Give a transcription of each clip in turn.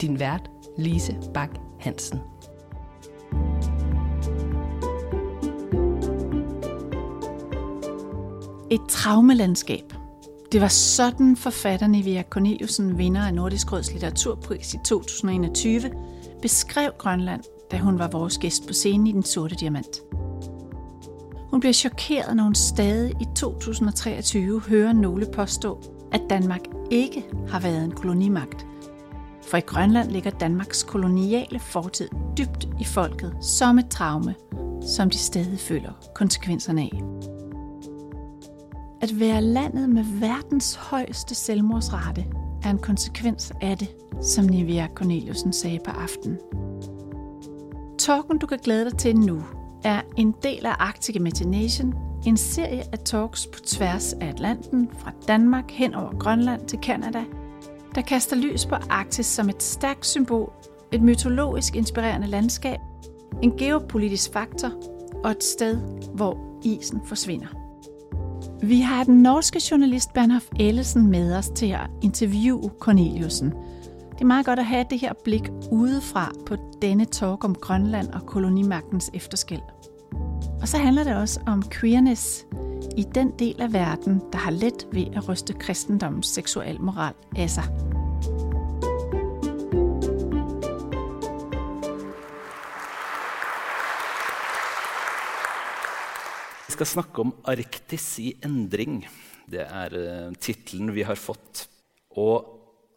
Din vært, Lise Bak Hansen. Et traumelandskab. Det var sådan forfatteren Nivea Corneliusen, vinder af Nordisk Råds litteraturpris i 2021, beskrev Grønland, da hun var vores gæst på scenen i Den Sorte Diamant. Hun bliver chokeret, når hun stadig i 2023 hører nogle påstå, at Danmark ikke har været en kolonimagt. For i Grønland ligger Danmarks koloniale fortid dybt i folket som et traume, som de stadig føler konsekvenserne af. At være landet med verdens højeste selvmordsrate er en konsekvens af det, som Nivea Corneliusen sagde på aftenen. Talken, du kan glæde dig til nu, er en del af Arctic Imagination, en serie af talks på tværs af Atlanten, fra Danmark hen over Grønland til Kanada, der kaster lys på Arktis som et stærkt symbol, et mytologisk inspirerende landskab, en geopolitisk faktor og et sted, hvor isen forsvinder. Vi har den norske journalist Bernhoff Ellesen med os til at interviewe Corneliusen. Det er meget godt at have det her blik udefra på denne talk om Grønland og kolonimagtens efterskæld. Og så handler det også om queerness i den del af verden, der har let ved at ryste kristendommens seksuel moral af sig. Vi skal snakke om Arktis i endring. Det er eh, uh, tittelen vi har fått. Og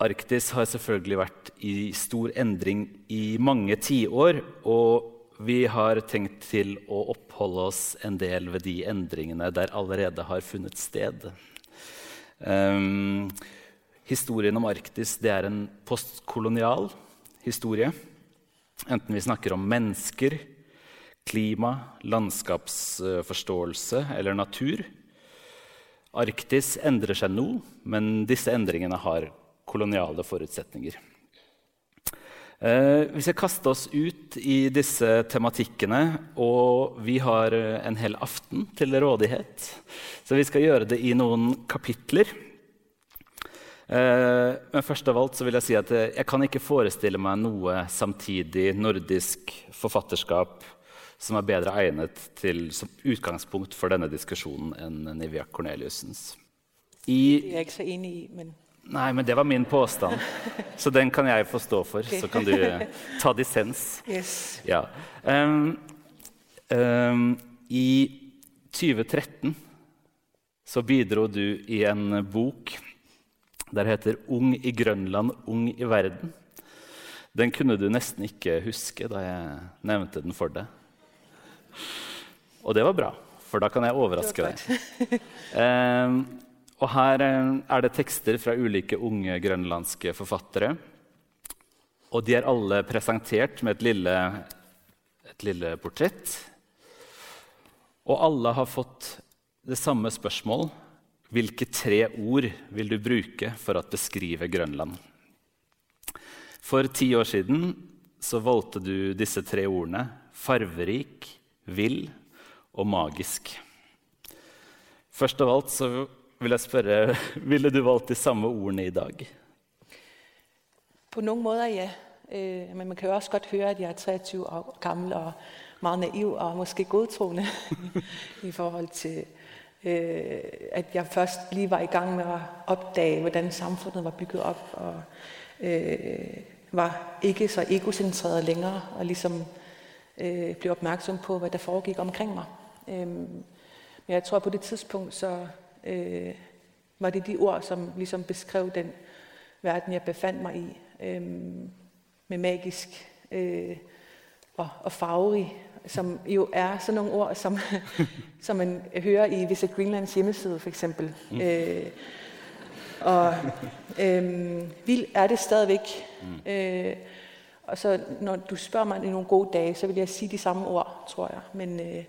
Arktis har selvfølgelig vært i stor endring i mange tiår. Og vi har tenkt til å oppholde oss en del ved de endringene der allerede har funnet sted. Um, historien om Arktis er en postkolonial historie. Enten vi snakker om mennesker, klima, landskapsforståelse eller natur. Arktis endrer seg nå, men disse endringene har koloniale forutsetninger. Eh, vi jeg kaster oss ut i disse tematikkene, og vi har eh, en hel aften til rådighet. Så vi skal gjøre det i noen kapitler. Eh, men først av alt så vil jeg si at eh, jeg kan ikke forestille meg noe samtidig nordisk forfatterskap som er bedre egnet til, som utgangspunkt for denne diskusjonen enn Nivea Corneliussens. I, det er jeg ikke så enig i, men Nei, men det var min påstand. Så den kan jeg få stå for. Okay. Så kan du ta dissens. Yes. Ja. Um, um, I 2013 så bidro du i en bok der heter 'Ung i Grønland, ung i verden'. Den kunne du nesten ikke huske da jeg nevnte den for deg. Og det var bra, for da kan jeg overraske deg. Um, og her eh, er det tekster fra ulike unge grønlandske forfattere. Og de er alle presentert med et lille, et lille portrett. Og alle har fått det samme spørsmål. Hvilke tre ord vil du bruke for å beskrive Grønland? For ti år siden så valgte du disse tre ordene farverik, vill og magisk. Først av alt så vil jeg spørre Ville du valgt de samme ordene i dag? På nogle måder, ja. Øh, men man kan jo også godt høre, at jeg er 23 år gammel og meget naiv og måske godtroende i forhold til, øh, at jeg først lige var i gang med at opdage, hvordan samfundet var bygget op og øh, var ikke så egocentreret længere og ligesom øh, blev opmærksom på, hvad der foregik omkring mig. Øh, men jeg tror, at på det tidspunkt, så øh, var det de ord, som ligesom beskrev den verden, jeg befandt mig i. Øh, med magisk øh, og, og farverig, som jo er sådan nogle ord, som, som man hører i Visit Greenlands hjemmeside for eksempel. Mm. Øh, Og øhm, vild er det stadigvæk. Mm. Øh, og så når du spørger mig i nogle gode dage, så vil jeg sige de samme ord, tror jeg. Men øh,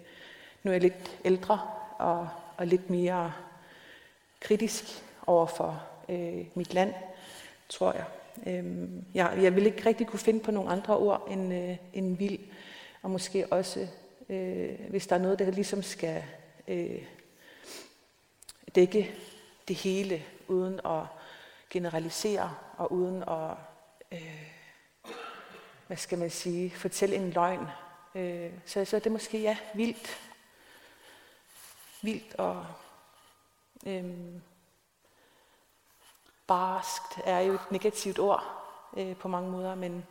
nu er jeg lidt ældre og, og lidt mere kritisk over for øh, mit land, tror jeg. Øhm, jeg. Jeg vil ikke rigtig kunne finde på nogle andre ord end, øh, end vild. Og måske også, øh, hvis der er noget, der ligesom skal øh, dække det hele, uden at generalisere og uden at, øh, hvad skal man sige, fortælle en løgn. Øh, så, så er det måske, ja, vildt. Vildt og Øhm, barskt er jo et negativt ord øh, på mange måder, men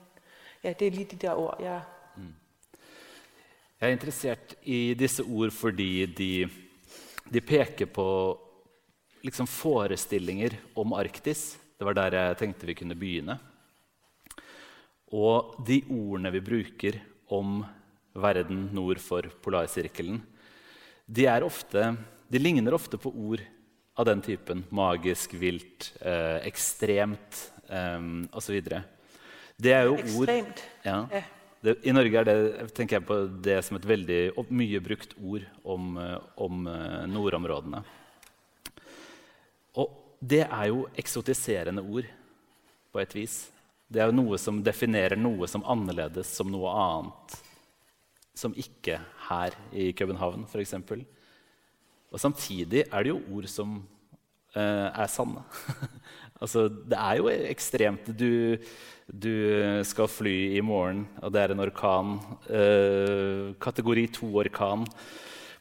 ja, det er lige de der ord, jeg... Mm. Jeg er interessert i disse ord, fordi de, de peker på liksom forestillinger om Arktis. Det var der jeg tenkte vi kunne begynne. Og de ordene vi bruker om verden nord for polarsirkelen, de, er ofte, de ligner ofte på ord av den typen. Magisk, vilt, eh, ekstremt eh, osv. Det er jo ekstremt. ord ja, det, I Norge er det, tenker jeg på det som et veldig mye brukt ord om, eh, om eh, nordområdene. Og det er jo eksotiserende ord på et vis. Det er jo noe som definerer noe som annerledes, som noe annet. Som ikke her i København, f.eks. Og samtidig er det jo ord som eh, er sanne. altså, det er jo ekstremt. Du, du, skal fly i morgen, og det er en orkan. Eh, kategori 2-orkan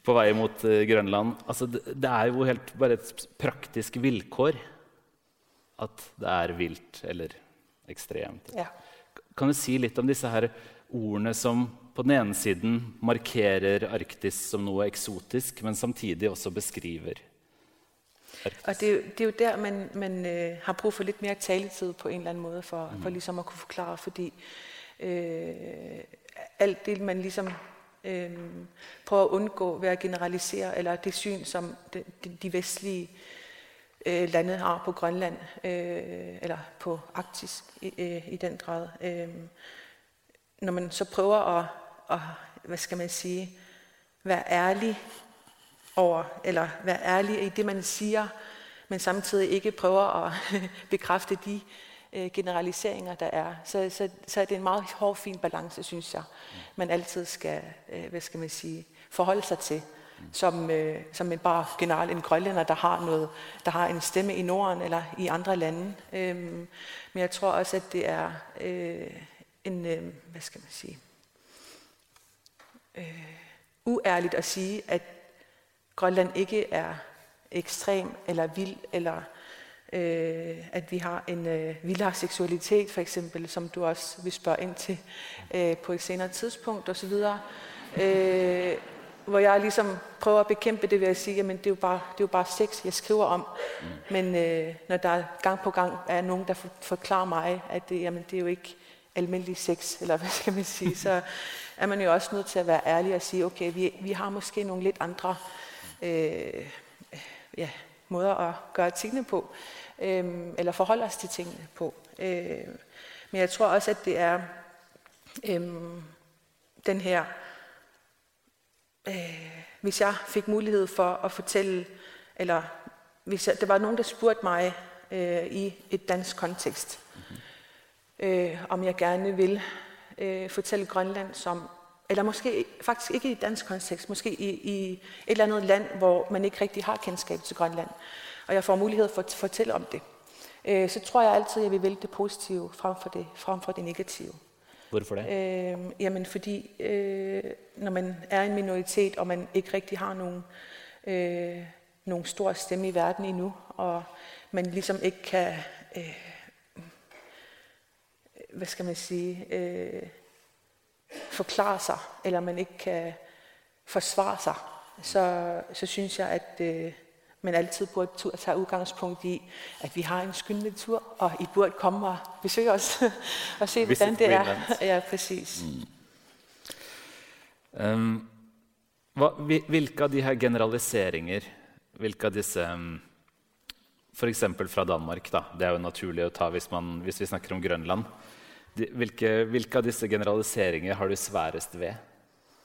på vei mot eh, Grønland. Altså, det, det, er jo helt bare et praktisk vilkår at det er vilt eller ekstremt. Ja. Kan du si litt om disse her ordene som på den ene siden markerer Arktis som noe eksotisk, men samtidig også beskriver Arktis. Og det, det er jo der, man, man øh, har brug for litt mer taletid på en eller annen måte for, mm. for ligesom å kunne forklare, fordi øh, alt det man liksom øh, prøver å undgå ved å generalisere, eller det syn som de, de vestlige øh, lande har på Grønland, øh, eller på Arktis i, øh, i den grad. Øh, når man så prøver at, at, hvad skal man sige, være ærlig over, eller være ærlig i det, man siger, men samtidig ikke prøver at bekræfte de øh, generaliseringer, der er. Så, så, så er det en meget hård, fin balance, synes jeg, man altid skal, øh, hvad skal man sige, forholde sig til som, øh, som en bare generelt en grønlænder, der har, noget, der har en stemme i Norden eller i andre lande. Øhm, men jeg tror også, at det er øh, en, øh, hvad skal man sige, øh, uærligt at sige, at Grønland ikke er ekstrem eller vild, eller øh, at vi har en øh, vildere seksualitet, for eksempel, som du også vil spørge ind til øh, på et senere tidspunkt osv., øh, hvor jeg ligesom prøver at bekæmpe det ved at sige, jamen det er jo bare, det er jo bare sex, jeg skriver om. Mm. Men øh, når der gang på gang er nogen, der forklarer mig, at det, jamen, det er jo ikke almindelig sex, eller hvad skal man sige, så er man jo også nødt til at være ærlig og sige, okay, vi, vi har måske nogle lidt andre øh, ja, måder at gøre tingene på, øh, eller forholde os til tingene på. Øh, men jeg tror også, at det er øh, den her øh, hvis jeg fik mulighed for at fortælle, eller hvis jeg, der var nogen, der spurgte mig øh, i et dansk kontekst, øh, om jeg gerne vil øh, fortælle Grønland som, eller måske faktisk ikke i dansk kontekst, måske i, i et eller andet land, hvor man ikke rigtig har kendskab til Grønland, og jeg får mulighed for at fortælle om det, øh, så tror jeg altid, at jeg vil vælge det positive frem for det, frem for det negative. Hvorfor det? Øh, jamen fordi øh, når man er en minoritet, og man ikke rigtig har nogen, øh, nogen stor stemme i verden endnu, og man ligesom ikke kan, øh, hvad skal man sige, øh, forklare sig, eller man ikke kan forsvare sig, så, så synes jeg, at øh, men altid burde tage udgangspunkt i, at vi har en skøn natur, og I burde komme og besøge os og se, hvordan det er. Ja, præcis. Mm. Um, hva, hvilke av de her generaliseringer, hvilke av disse um, f.eks. fra Danmark. Da. Det er jo naturlig å ta hvis, man, hvis vi snakker om Grønland. Hvilke, hvilke, av disse generaliseringer har du sværest ved?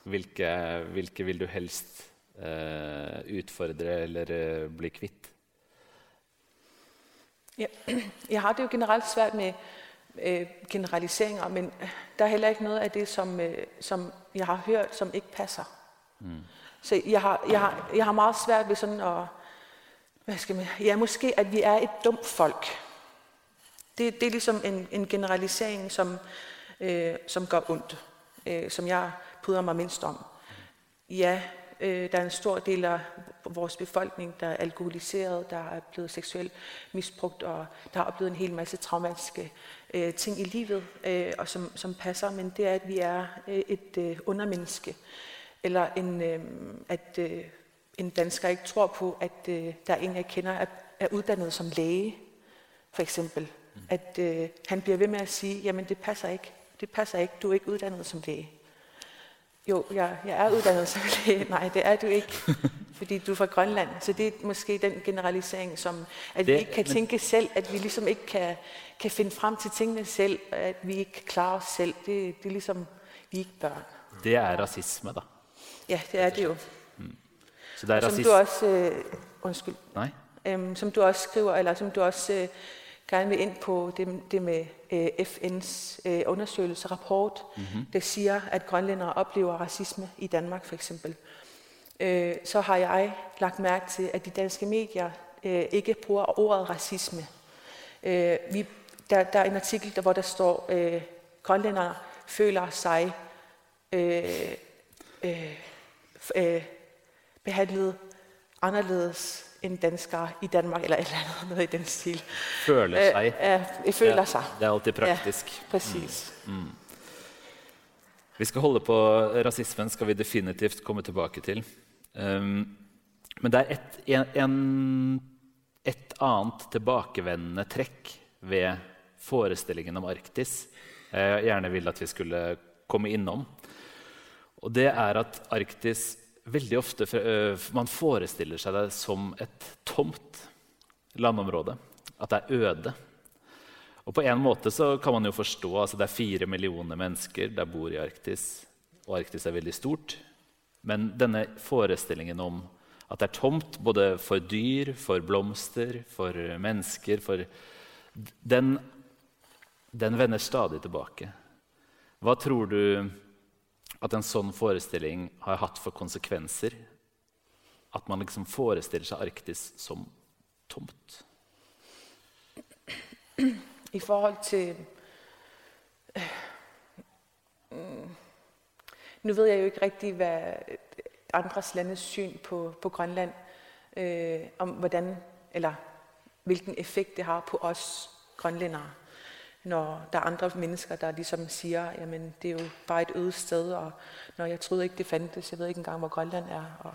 Hvilke, hvilke vil du helst eh, utfordre eller eh, bli kvitt? Ja, jeg har det jo generelt svært med øh, generaliseringer, men der er heller ikke noget af det, som, øh, som jeg har hørt, som ikke passer. Mm. Så jeg har, jeg, har, jeg har meget svært ved sådan at, hvad skal man, ja måske, at vi er et dumt folk. Det, det er ligesom en, en generalisering, som, øh, som gør ondt, øh, som jeg puder mig mindst om. Ja, øh, der er en stor del af vores befolkning, der er alkoholiseret, der er blevet seksuelt misbrugt, og der har oplevet en hel masse traumatiske øh, ting i livet, øh, og som, som passer, men det er, at vi er øh, et øh, undermenneske, eller en, øh, at øh, en dansker ikke tror på, at øh, der er en, jeg kender, er, er uddannet som læge, for eksempel. At øh, han bliver ved med at sige, jamen det passer ikke, det passer ikke, du er ikke uddannet som læge. Jo, jeg, jeg er uddannet som læge. Nej, det er du ikke, fordi du er fra Grønland. Så det er måske den generalisering, som at det, vi ikke kan men... tænke selv, at vi ligesom ikke kan, kan finde frem til tingene selv, at vi ikke kan klare os selv. Det, det er ligesom, vi er ikke børn. Det er racisme, da. Ja, det er det jo. Mm. Så det er racisme. Som du også, øh, undskyld. Nej. Øhm, som du også skriver, eller som du også øh, gerne vil ind på det, det med øh, FN's øh, undersøgelse, rapport, mm-hmm. der siger, at grønlændere oplever racisme i Danmark for eksempel. Øh, så har jeg lagt mærke til, at de danske medier øh, ikke bruger ordet racisme. Øh, vi, der, der er en artikel, der, hvor der står, øh, grønlændere føler sig øh, øh, øh, behandlet anderledes end danskere i Danmark, eller et eller andet noget i den stil. Føler sig. Øh, øh, føler ja, sig. Det er altid praktisk. Ja, præcis. Mm. Mm. Vi skal holde på rasismen, skal vi definitivt komme tilbake til. Um, men det er et, en, et annet tilbakevendende trekk ved forestillingen om Arktis jeg gjerne vil at vi skulle komme innom. Og det er at Arktis veldig ofte eh, man forestiller seg det som et tomt landområde. At det er øde. Og på en måte så kan man jo forstå altså Det er fire millioner mennesker der bor i Arktis, og Arktis er veldig stort. Men denne forestillingen om at det er tomt både for dyr, for blomster, for mennesker for den, den vender stadig tilbake. Hva tror du at en sånn forestilling har hatt for konsekvenser. At man liksom forestiller seg Arktis som tomt. I forhold til øh, Nu ved jeg jo ikke rigtig, hvad andres landes syn på, på Grønland, øh, om hvordan, eller hvilken effekt det har på os grønlændere når der er andre mennesker, der ligesom siger, jamen det er jo bare et øde sted, og når jeg troede ikke, det fandtes, jeg ved ikke engang, hvor Grønland er. Og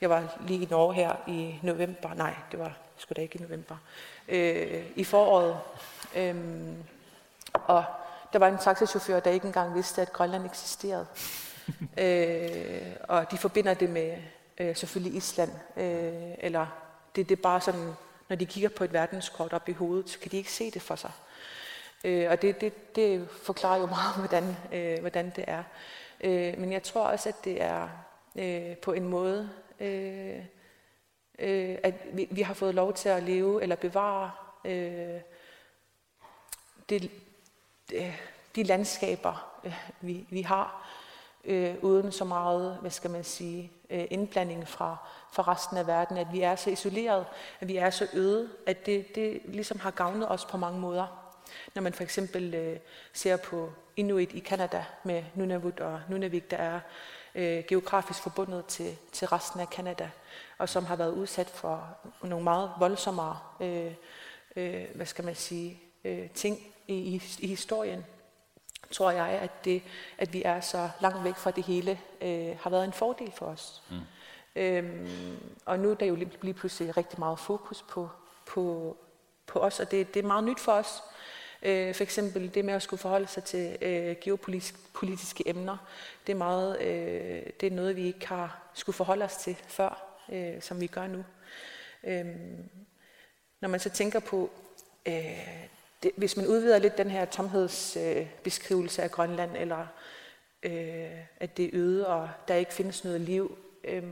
jeg var lige i Norge her i november, nej, det var sgu da ikke i november, øh, i foråret. Øhm, og der var en taxachauffør, der ikke engang vidste, at Grønland eksisterede. øh, og de forbinder det med øh, selvfølgelig Island, øh, eller det, det er bare sådan, når de kigger på et verdenskort op i hovedet, så kan de ikke se det for sig. Øh, og det, det, det forklarer jo meget, hvordan, øh, hvordan det er. Øh, men jeg tror også, at det er øh, på en måde, øh, øh, at vi, vi har fået lov til at leve eller bevare øh, det, øh, de landskaber, øh, vi, vi har, øh, uden så meget, hvad skal man sige, øh, indblanding fra, fra resten af verden, at vi er så isoleret, at vi er så øde, at det, det ligesom har gavnet os på mange måder. Når man for eksempel øh, ser på Inuit i Kanada med Nunavut og Nunavik, der er øh, geografisk forbundet til, til resten af Kanada, og som har været udsat for nogle meget voldsommere, øh, øh, hvad skal man sige, øh, ting i, i, historien, tror jeg, at det, at vi er så langt væk fra det hele, øh, har været en fordel for os. Mm. Øhm, og nu er der jo lige, lige pludselig rigtig meget fokus på, på, på os, og det, det er meget nyt for os. Øh, for eksempel det med at skulle forholde sig til øh, geopolitiske emner, det er, meget, øh, det er noget, vi ikke har skulle forholde os til før, øh, som vi gør nu. Øh, når man så tænker på, øh, det, hvis man udvider lidt den her tomhedsbeskrivelse øh, beskrivelse af Grønland, eller øh, at det er øde, og der ikke findes noget liv, øh,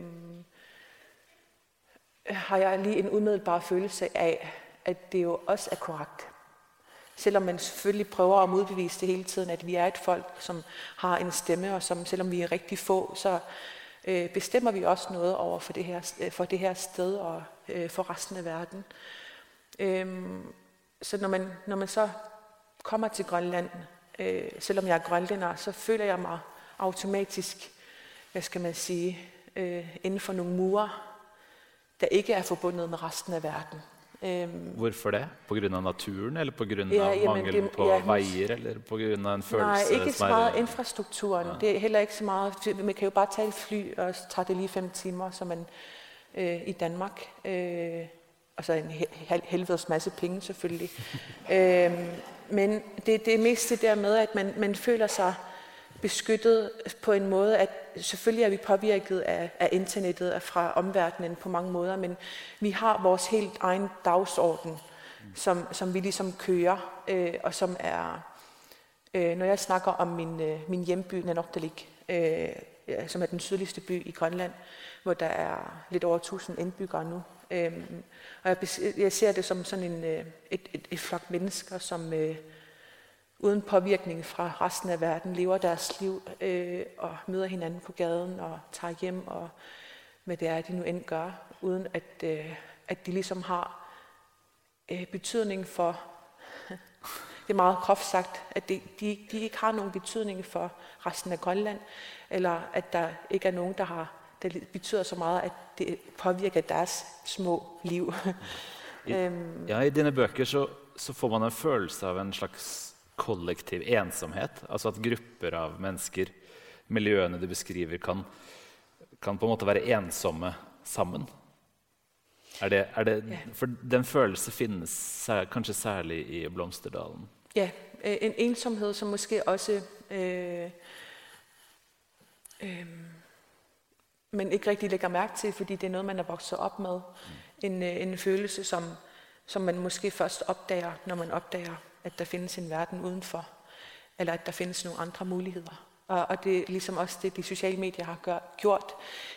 har jeg lige en umiddelbar følelse af, at det jo også er korrekt. Selvom man selvfølgelig prøver at modbevise det hele tiden, at vi er et folk, som har en stemme, og som selvom vi er rigtig få, så øh, bestemmer vi også noget over for det her, øh, for det her sted og øh, for resten af verden. Øh, så når man, når man så kommer til Grønland, øh, selvom jeg er grønlænder, så føler jeg mig automatisk, hvad skal man sige, øh, inden for nogle mure, der ikke er forbundet med resten af verden. Øhm, Hvorfor det? På grund af naturen, eller på grund af ja, mangel på ja, vejer, eller på grund af en følelse? Nej, ikke så meget infrastrukturen. Ja. Det er heller ikke så meget. Man kan jo bare tage et fly, og så tager det lige fem timer, så man øh, i Danmark. Øh, og så en hel, helvedes masse penge selvfølgelig. øhm, men det, det er mest det der med, at man, man føler sig beskyttet på en måde, at selvfølgelig er vi påvirket af, af internettet fra omverdenen på mange måder, men vi har vores helt egen dagsorden, som, som vi ligesom kører, øh, og som er, øh, når jeg snakker om min, øh, min hjemby, Nanortalik, øh, som er den sydligste by i Grønland, hvor der er lidt over 1000 indbyggere nu. Øh, og jeg, jeg ser det som sådan en, øh, et, et, et flok mennesker, som øh, uden påvirkning fra resten af verden, lever deres liv øh, og møder hinanden på gaden og tager hjem og hvad det er, de nu end gør, uden at, øh, at de ligesom har øh, betydning for, det er meget groft sagt, at de, de, de ikke har nogen betydning for resten af Grønland, eller at der ikke er nogen, der har det betyder så meget, at det påvirker deres små liv. I, ja, i dine bøker så, så får man en følelse av en slags kollektiv ensomhet. Altså at grupper av mennesker, miljøene du beskriver, kan, kan på en måte være ensomme sammen. Er det, er det. For den følelsen finnes kanskje særlig i Blomsterdalen. Ja, øh, en ensomhed som måske også øh, øh, man ikke rigtig lægger mærke til, fordi det er noget, man er vokset op med. Mm. En, øh, en følelse, som, som man måske først opdager, når man opdager at der findes en verden udenfor, eller at der findes nogle andre muligheder. Og, og det er ligesom også det, de sociale medier har gør, gjort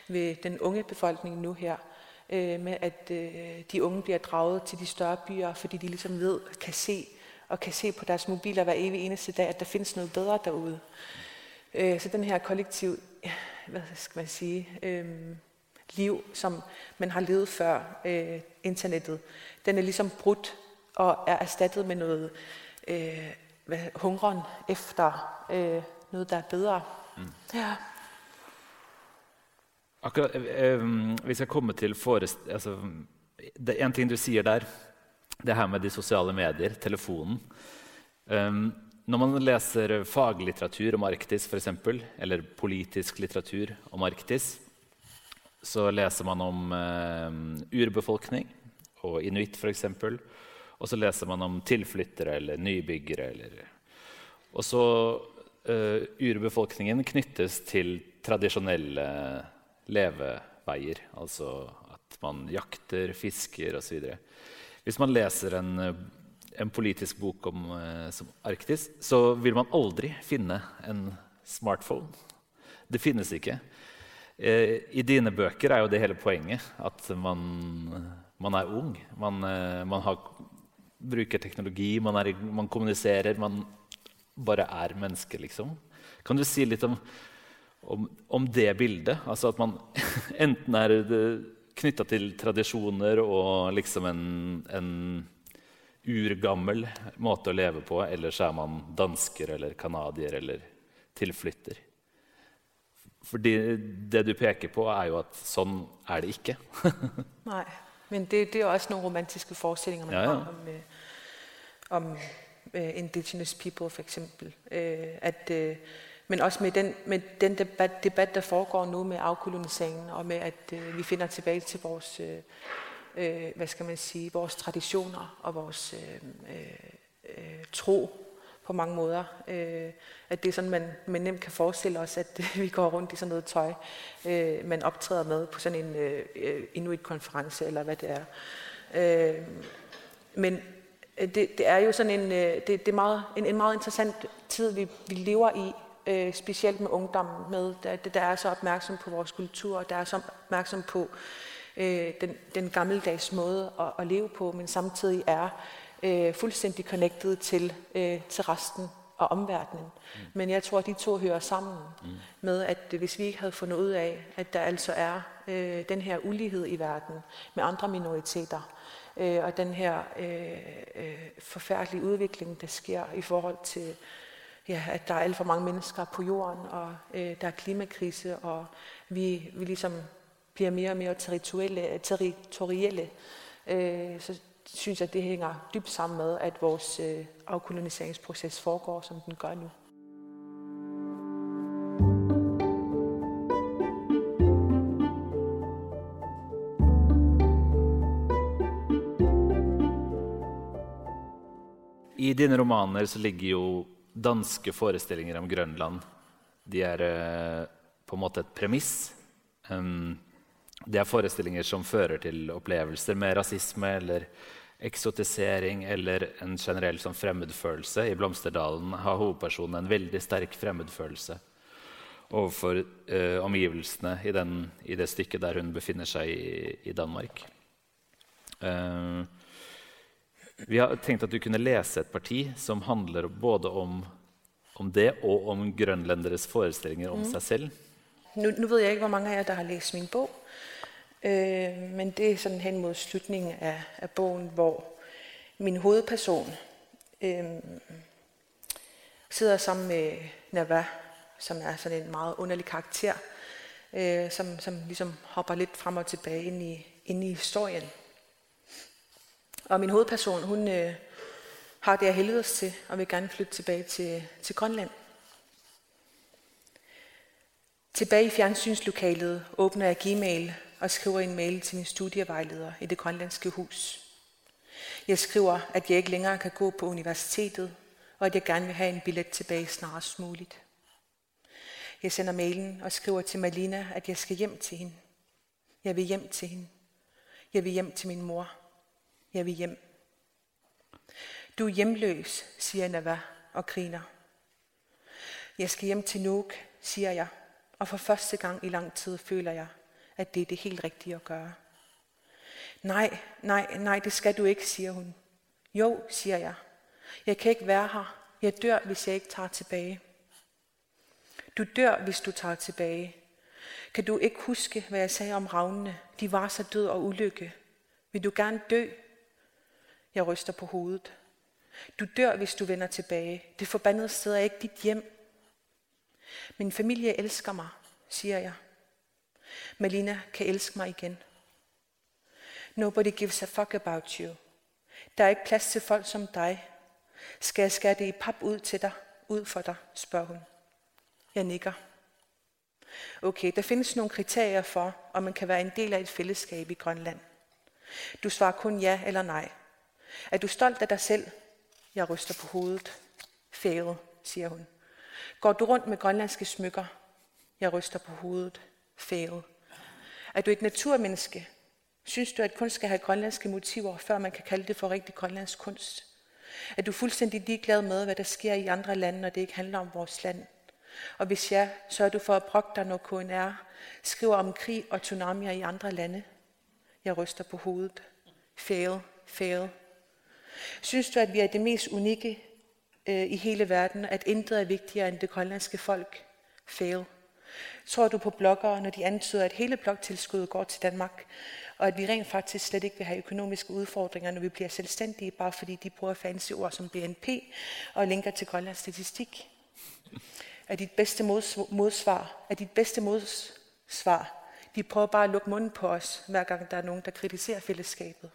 ved den unge befolkning nu her, øh, med at øh, de unge bliver draget til de større byer, fordi de ligesom ved, kan se, og kan se på deres mobiler hver evig eneste dag, at der findes noget bedre derude. Øh, så den her kollektiv, hvad skal man sige, øh, liv, som man har levet før øh, internettet, den er ligesom brudt og er erstattet med noget øh, hvad, hungren efter øh, noget, der er bedre. Mm. Ja. Akkurat, øh, vi skal komme til forest... Altså, det en ting du sier der, det her med de sosiale medier, telefonen. Um, når man leser faglitteratur om Arktis, for eksempel, eller politisk litteratur om Arktis, så leser man om uh, urbefolkning og inuitt, f.eks. Og så leser man om tilflyttere eller nybyggere. Eller. Og så uh, urbefolkningen knyttes til tradisjonelle leveveier. Altså at man jakter, fisker osv. Hvis man leser en, eh, en politisk bok om uh, Arktis, så vil man aldri finne en smartphone. Det finnes ikke. Uh, I dine bøker er jo det hele poenget at man, man er ung. Man, man har bruker teknologi, man, er, man, kommuniserer, man bare er menneske, liksom. Kan du si litt om, om, om det bildet? Altså at man enten er eh, knytta til tradisjoner og liksom en, en, urgammel måte å leve på, eller så er man dansker eller canadier eller tilflytter. Fordi det du peker på, er jo at sånn er det ikke. Nei. Men det, det er også nogle romantiske forestillinger, man ja, ja. har om, øh, om uh, indigenous people for eksempel. Uh, at, uh, men også med den, med den debat, debat, der foregår nu med afkoloniseringen, og med at uh, vi finder tilbage til vores, uh, uh, hvad skal man sige, vores traditioner og vores uh, uh, uh, tro på mange måder. Øh, at det er sådan, man, man nemt kan forestille os, at vi går rundt i sådan noget tøj, øh, man optræder med på sådan en øh, øh, Inuit-konference, eller hvad det er. Øh, men det, det er jo sådan en, øh, det, det er meget, en, en meget interessant tid, vi, vi lever i, øh, specielt med ungdommen, med, der, der er så opmærksom på vores kultur, der er så opmærksom på øh, den, den gammeldags måde at, at leve på, men samtidig er øh, fuldstændig connected til, øh, til resten og omverdenen. Mm. Men jeg tror, at de to hører sammen mm. med, at hvis vi ikke havde fundet ud af, at der altså er øh, den her ulighed i verden med andre minoriteter, øh, og den her øh, øh, forfærdelige udvikling, der sker i forhold til, ja, at der er alt for mange mennesker på jorden, og øh, der er klimakrise, og vi, vi ligesom bliver mere og mere territorielle, territorielle øh, så synes jeg, det hænger dybt sammen med, at vores øh, afkoloniseringsproces foregår, som den gør nu. I dine romaner så ligger jo danske forestillinger om Grønland. De er øh, på en måte et premiss. Um, det er forestillinger som fører til opplevelser med rasisme eller eksotisering eller en generell sånn fremmedfølelse. I 'Blomsterdalen' har hovedpersonen en veldig sterk fremmedfølelse overfor eh, omgivelsene i, den, i, det stykket der hun befinner seg i, i Danmark. Uh, vi har tenkt at du kunne lese et parti som handler både om, om det og om grønländeres forestillinger om mm. seg selv. Nu, nu ved jeg ikke, hvor mange af jer, der har læst min bog. Øh, men det er sådan hen mod slutningen af, af bogen, hvor min hovedperson øh, sidder sammen med Nava, som er sådan en meget underlig karakter, øh, som, som ligesom hopper lidt frem og tilbage ind i, ind i historien. Og min hovedperson, hun øh, har det jeg helvedes til, og vil gerne flytte tilbage til, til Grønland. Tilbage i fjernsynslokalet åbner jeg Gmail og skriver en mail til min studievejleder i det grønlandske hus. Jeg skriver, at jeg ikke længere kan gå på universitetet, og at jeg gerne vil have en billet tilbage snarest muligt. Jeg sender mailen og skriver til Malina, at jeg skal hjem til hende. Jeg vil hjem til hende. Jeg vil hjem til min mor. Jeg vil hjem. Du er hjemløs, siger Nava og griner. Jeg skal hjem til Nuuk, siger jeg, og for første gang i lang tid føler jeg, at det er det helt rigtige at gøre. Nej, nej, nej, det skal du ikke, siger hun. Jo, siger jeg. Jeg kan ikke være her. Jeg dør, hvis jeg ikke tager tilbage. Du dør, hvis du tager tilbage. Kan du ikke huske, hvad jeg sagde om ravnene? De var så død og ulykke. Vil du gerne dø? Jeg ryster på hovedet. Du dør, hvis du vender tilbage. Det forbandede sted er ikke dit hjem. Min familie elsker mig, siger jeg. Melina kan elske mig igen. Nobody gives a fuck about you. Der er ikke plads til folk som dig. Skal jeg skære det i pap ud til dig, ud for dig, spørger hun. Jeg nikker. Okay, der findes nogle kriterier for, om man kan være en del af et fællesskab i Grønland. Du svarer kun ja eller nej. Er du stolt af dig selv? Jeg ryster på hovedet. Fail, siger hun. Går du rundt med grønlandske smykker? Jeg ryster på hovedet. Fail. Er du et naturmenneske? Synes du, at kunst skal have grønlandske motiver, før man kan kalde det for rigtig grønlandsk kunst? Er du fuldstændig ligeglad med, hvad der sker i andre lande, når det ikke handler om vores land? Og hvis ja, så er du for at brokke dig, når KNR skriver om krig og tsunamier i andre lande. Jeg ryster på hovedet. Fail, fail. Synes du, at vi er det mest unikke øh, i hele verden, at intet er vigtigere end det grønlandske folk? Fail. Tror du på bloggere, når de antyder, at hele blogtilskuddet går til Danmark, og at vi rent faktisk slet ikke vil have økonomiske udfordringer, når vi bliver selvstændige, bare fordi de bruger fancy ord som BNP og linker til Grønlands statistik? Er dit bedste modsvar, er dit bedste modsvar, de prøver bare at lukke munden på os, hver gang der er nogen, der kritiserer fællesskabet.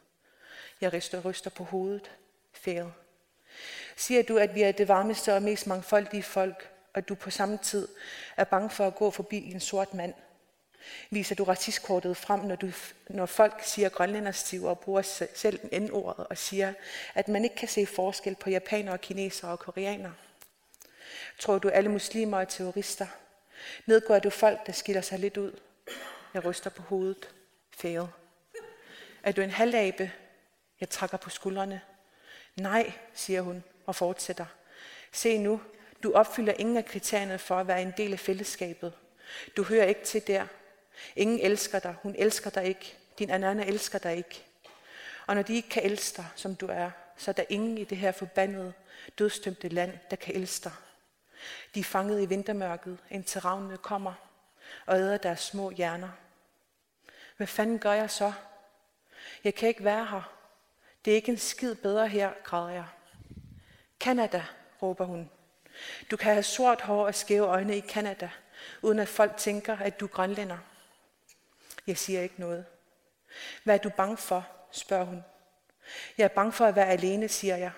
Jeg ryster ryster på hovedet. Fail. Siger du, at vi er det varmeste og mest mangfoldige folk, og du på samme tid er bange for at gå forbi en sort mand? Viser du racistkortet frem, når, du, når folk siger grønlænderstiv og bruger selv N-ordet og siger, at man ikke kan se forskel på japanere, kinesere og koreanere? Tror du, alle muslimer er terrorister? Nedgår du folk, der skiller sig lidt ud? Jeg ryster på hovedet. Fail. Er du en halvabe? Jeg trækker på skuldrene. Nej, siger hun og fortsætter. Se nu, du opfylder ingen af kriterierne for at være en del af fællesskabet. Du hører ikke til der. Ingen elsker dig. Hun elsker dig ikke. Din anana elsker dig ikke. Og når de ikke kan elske dig, som du er, så er der ingen i det her forbandede, dødstømte land, der kan elske dig. De er fanget i vintermørket, indtil ravnene kommer og æder deres små hjerner. Hvad fanden gør jeg så? Jeg kan ikke være her. Det er ikke en skid bedre her, græder jeg. Kanada, råber hun. Du kan have sort hår og skæve øjne i Kanada, uden at folk tænker, at du er grønlænder. Jeg siger ikke noget. Hvad er du bange for, spørger hun. Jeg er bange for at være alene, siger jeg.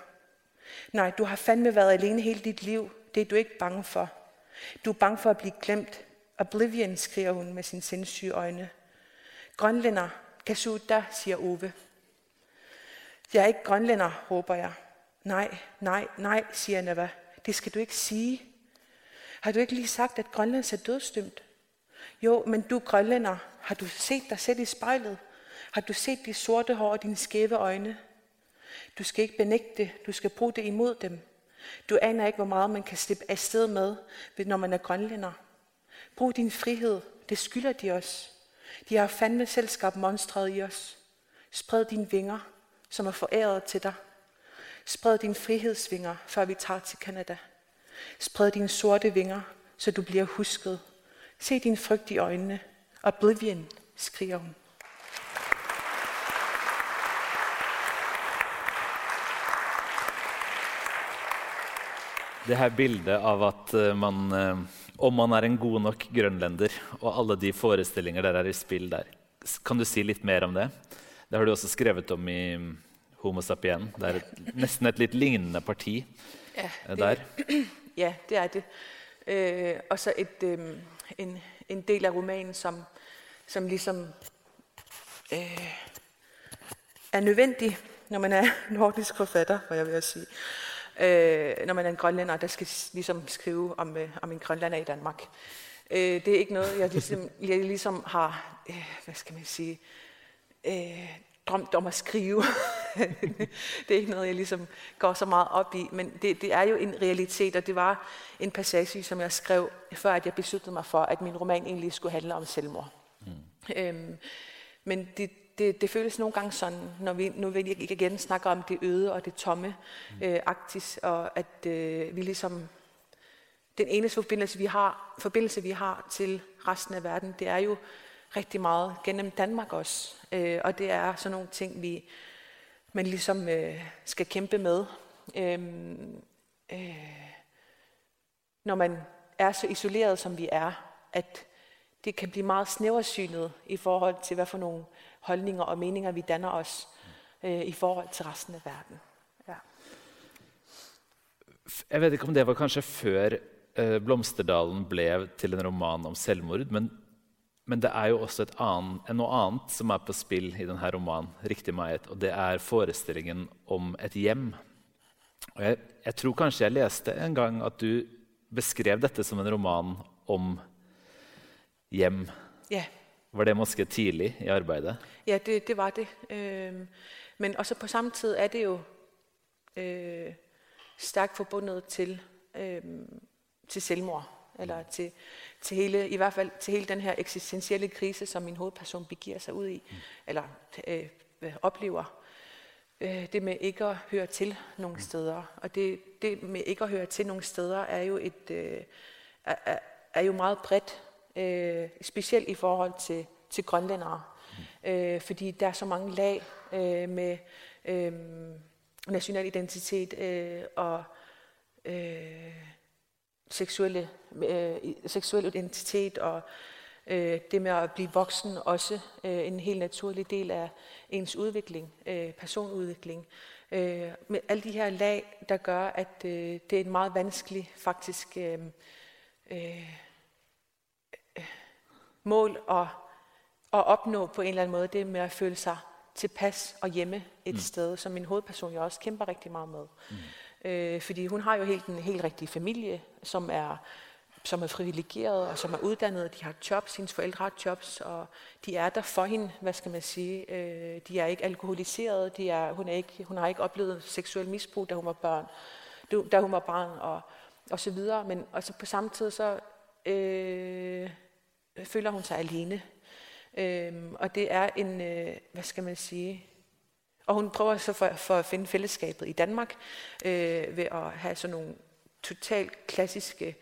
Nej, du har fandme været alene hele dit liv. Det er du ikke bange for. Du er bange for at blive glemt. Oblivion, skriger hun med sine sindssyge øjne. Grønlænder, kasuta, siger Ove. Jeg er ikke grønlænder, råber jeg. Nej, nej, nej, siger Nava. Det skal du ikke sige. Har du ikke lige sagt, at Grønland er dødstømt? Jo, men du grønlænder, har du set dig selv i spejlet? Har du set de sorte hår og dine skæve øjne? Du skal ikke benægte det, du skal bruge det imod dem. Du aner ikke, hvor meget man kan slippe afsted med, når man er grønlænder. Brug din frihed, det skylder de os. De har fandme selv skabt monstret i os. Spred dine vinger, som er foræret til dig. Spred dine frihedsvinger, før vi tager til Kanada. Spred dine sorte vinger, så du bliver husket. Se din frygt i øjnene. Oblivion, skriger hun. Det her bildet av at eh, man, eh, om man er en god nok grønlender, og alle de forestillinger der er i spill der, kan du si litt mer om det? Det har du også skrevet om i Homo sapien. Det er et, nesten et litt lignende parti Ja, eh, det- der. Ja, det er det. Øh, og så et, øh, en, en del af romanen, som, som ligesom øh, er nødvendig, når man er nordisk forfatter, hvad jeg vil sige. Øh, når man er en grønlænder, der skal ligesom skrive om, øh, om en grønlænder i Danmark. Øh, det er ikke noget, jeg ligesom, jeg ligesom har, øh, hvad skal man sige, øh, drømt om at skrive. det er ikke noget, jeg ligesom går så meget op i, men det, det er jo en realitet, og det var en passage, som jeg skrev, før at jeg besluttede mig for, at min roman egentlig skulle handle om selvmord. Mm. Øhm, men det, det, det føles nogle gange sådan, når vi nu vil jeg igen snakker om det øde og det tomme øh, Arktis, og at øh, vi ligesom den eneste forbindelse vi, har, forbindelse, vi har til resten af verden, det er jo rigtig meget gennem Danmark også. Øh, og det er sådan nogle ting, vi man ligesom øh, skal kæmpe med. Øhm, øh, når man er så isoleret, som vi er, at det kan blive meget snæversynet i forhold til, hvad for nogle holdninger og meninger vi danner os øh, i forhold til resten af verden. Ja. Jeg vet ikke om det var kanskje før øh, 'Blomsterdalen' blev til en roman om selvmord. Men, men det er jo også et annet, noe annet som er på spill i denne romanen, riktig meget, og det er forestillingen om et hjem. Og jeg, jeg tror kanskje jeg leste en gang at du beskrev dette som en roman om hjem. ja. Var det måske tidlig i arbeidet? Ja, det, det var det. Øhm, men også på samme tid er det jo øh, stærkt forbundet til, øhm, til selvmord. Eller til, til hele, i hvert fald til hele den her eksistentielle krise, som min hovedperson begiver sig ud i, mm. eller øh, oplever. Øh, det med ikke at høre til nogle steder. Og det, det med ikke at høre til nogle steder er jo, et, øh, er, er, er jo meget bredt, øh, specielt i forhold til, til grønlændere. Mm. Øh, fordi der er så mange lag øh, med øh, national identitet øh, og øh, seksuelle, øh, seksuel identitet og øh, det med at blive voksen også øh, en helt naturlig del af ens udvikling, øh, personudvikling. Øh, med alle de her lag, der gør, at øh, det er en meget vanskelig faktisk øh, øh, mål at, at opnå på en eller anden måde, det med at føle sig tilpas og hjemme et mm. sted, som min hovedperson jo også kæmper rigtig meget med. Mm. Øh, fordi hun har jo helt en helt rigtig familie, som er som er privilegeret og som er uddannet. De har jobs, hendes forældre har jobs, og de er der for hende, hvad skal man sige. Øh, de er ikke alkoholiserede, de er, hun, er ikke, hun har ikke oplevet seksuel misbrug, da hun var børn, da hun var barn, og, og så videre. Men altså på samme tid, så øh, føler hun sig alene. Øh, og det er en, øh, hvad skal man sige, og hun prøver så for, for at finde fællesskabet i Danmark øh, ved at have sådan nogle totalt klassiske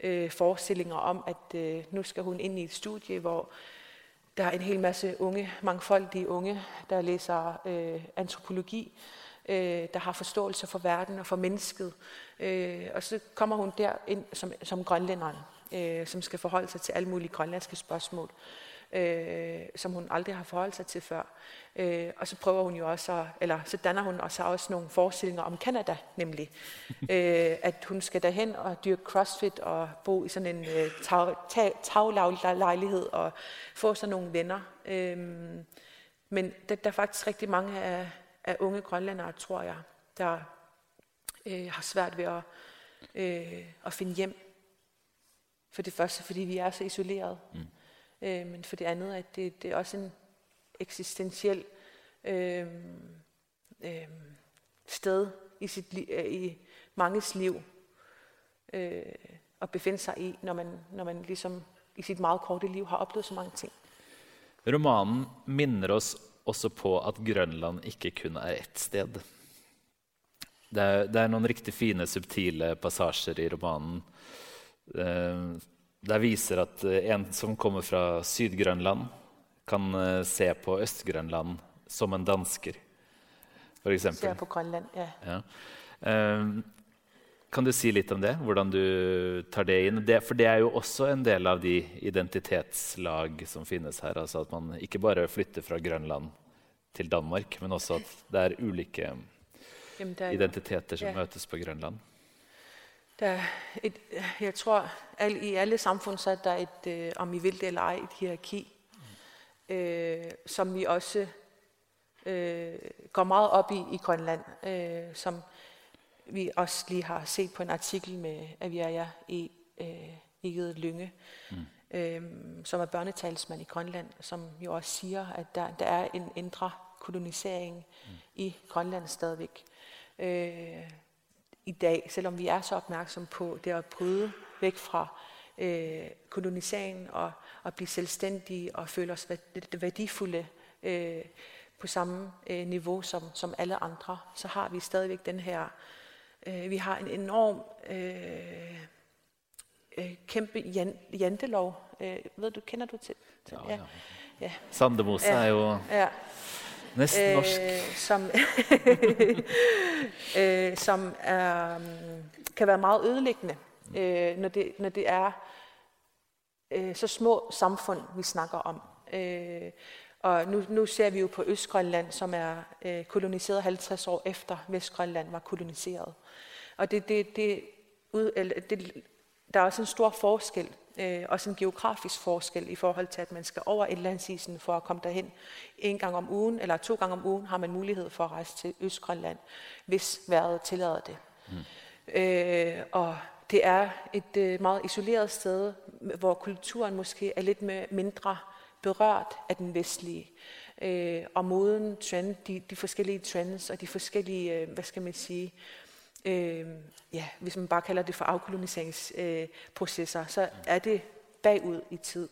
øh, forestillinger om, at øh, nu skal hun ind i et studie, hvor der er en hel masse unge, mangfoldige unge, der læser øh, antropologi, øh, der har forståelse for verden og for mennesket. Øh, og så kommer hun der ind som, som grønlænderen, øh, som skal forholde sig til alle mulige grønlandske spørgsmål øh, som hun aldrig har forholdt sig til før. Øh, og så prøver hun jo også, at, eller så danner hun også, også nogle forestillinger om Canada, nemlig. øh, at hun skal derhen og dyrke crossfit og bo i sådan en øh, tag, tag, taglejlighed og få sådan nogle venner. Øh, men der, der er faktisk rigtig mange af, af unge grønlændere, tror jeg, der øh, har svært ved at, øh, at finde hjem. For det første, fordi vi er så isoleret. Mm. Øh, men for det andet, at det, det er også en eksistentiel øh, øh, sted i, sit, øh, i manges liv øh, at befinde sig i, når man, når man ligesom i sit meget korte liv har oplevet så mange ting. Romanen minder oss også på at Grønland ikke kun er ett sted. Det er, det er noen riktig fine, subtile passasjer i romanen. Eh, det viser at eh, en som kommer fra Syd-Grønland, kan eh, se på Øst-Grønland som en dansker, f.eks. Se på Grønland, ja. ja. Kan du si litt om det? Hvordan du tar det inn? Det, for det er jo også en del av de identitetslag som finnes her. Altså at man ikke bare flytter fra Grønland til Danmark, men også at det er ulike er, identiteter som møtes på Grønland. Der et, jeg tror, at i alle samfund så er der et, øh, om I vil det eller ej, et hierarki, øh, som vi også øh, går meget op i i Grønland, øh, som vi også lige har set på en artikel med Aviaja i øh, Egede Lynge, mm. øh, som er børnetalsmand i Grønland, som jo også siger, at der, der er en indre kolonisering mm. i Grønland stadigvæk. Øh, i dag, selvom vi er så opmærksom på det at bryde væk fra øh, koloniseringen og, og blive selvstændige og føle os værdifulde øh, på samme øh, niveau som, som alle andre, så har vi stadigvæk den her, øh, vi har en enorm øh, øh, kæmpe jan, jantelov. Øh, ved du, kender du til? til ja, ja. ja. Sandemose ja. er jo... Ja. Næsten øh, norsk. Som, øh, som er, kan være meget ødelæggende, øh, når, det, når det er øh, så små samfund, vi snakker om. Øh, og nu, nu ser vi jo på Østgrønland, som er øh, koloniseret 50 år efter Vestgrønland var koloniseret. Og det, det, det, ud, eller, det, der er også en stor forskel øh, også en geografisk forskel i forhold til, at man skal over indlandsisen for at komme derhen. En gang om ugen eller to gange om ugen har man mulighed for at rejse til Østgrønland, hvis vejret tillader det. Mm. Øh, og det er et øh, meget isoleret sted, hvor kulturen måske er lidt med mindre berørt af den vestlige. Øh, og moden, trend, de, de forskellige trends og de forskellige, øh, hvad skal man sige, øh, ja, hvis man bare kalder det for afkoloniseringsprocesser, øh, så er det bagud i tid.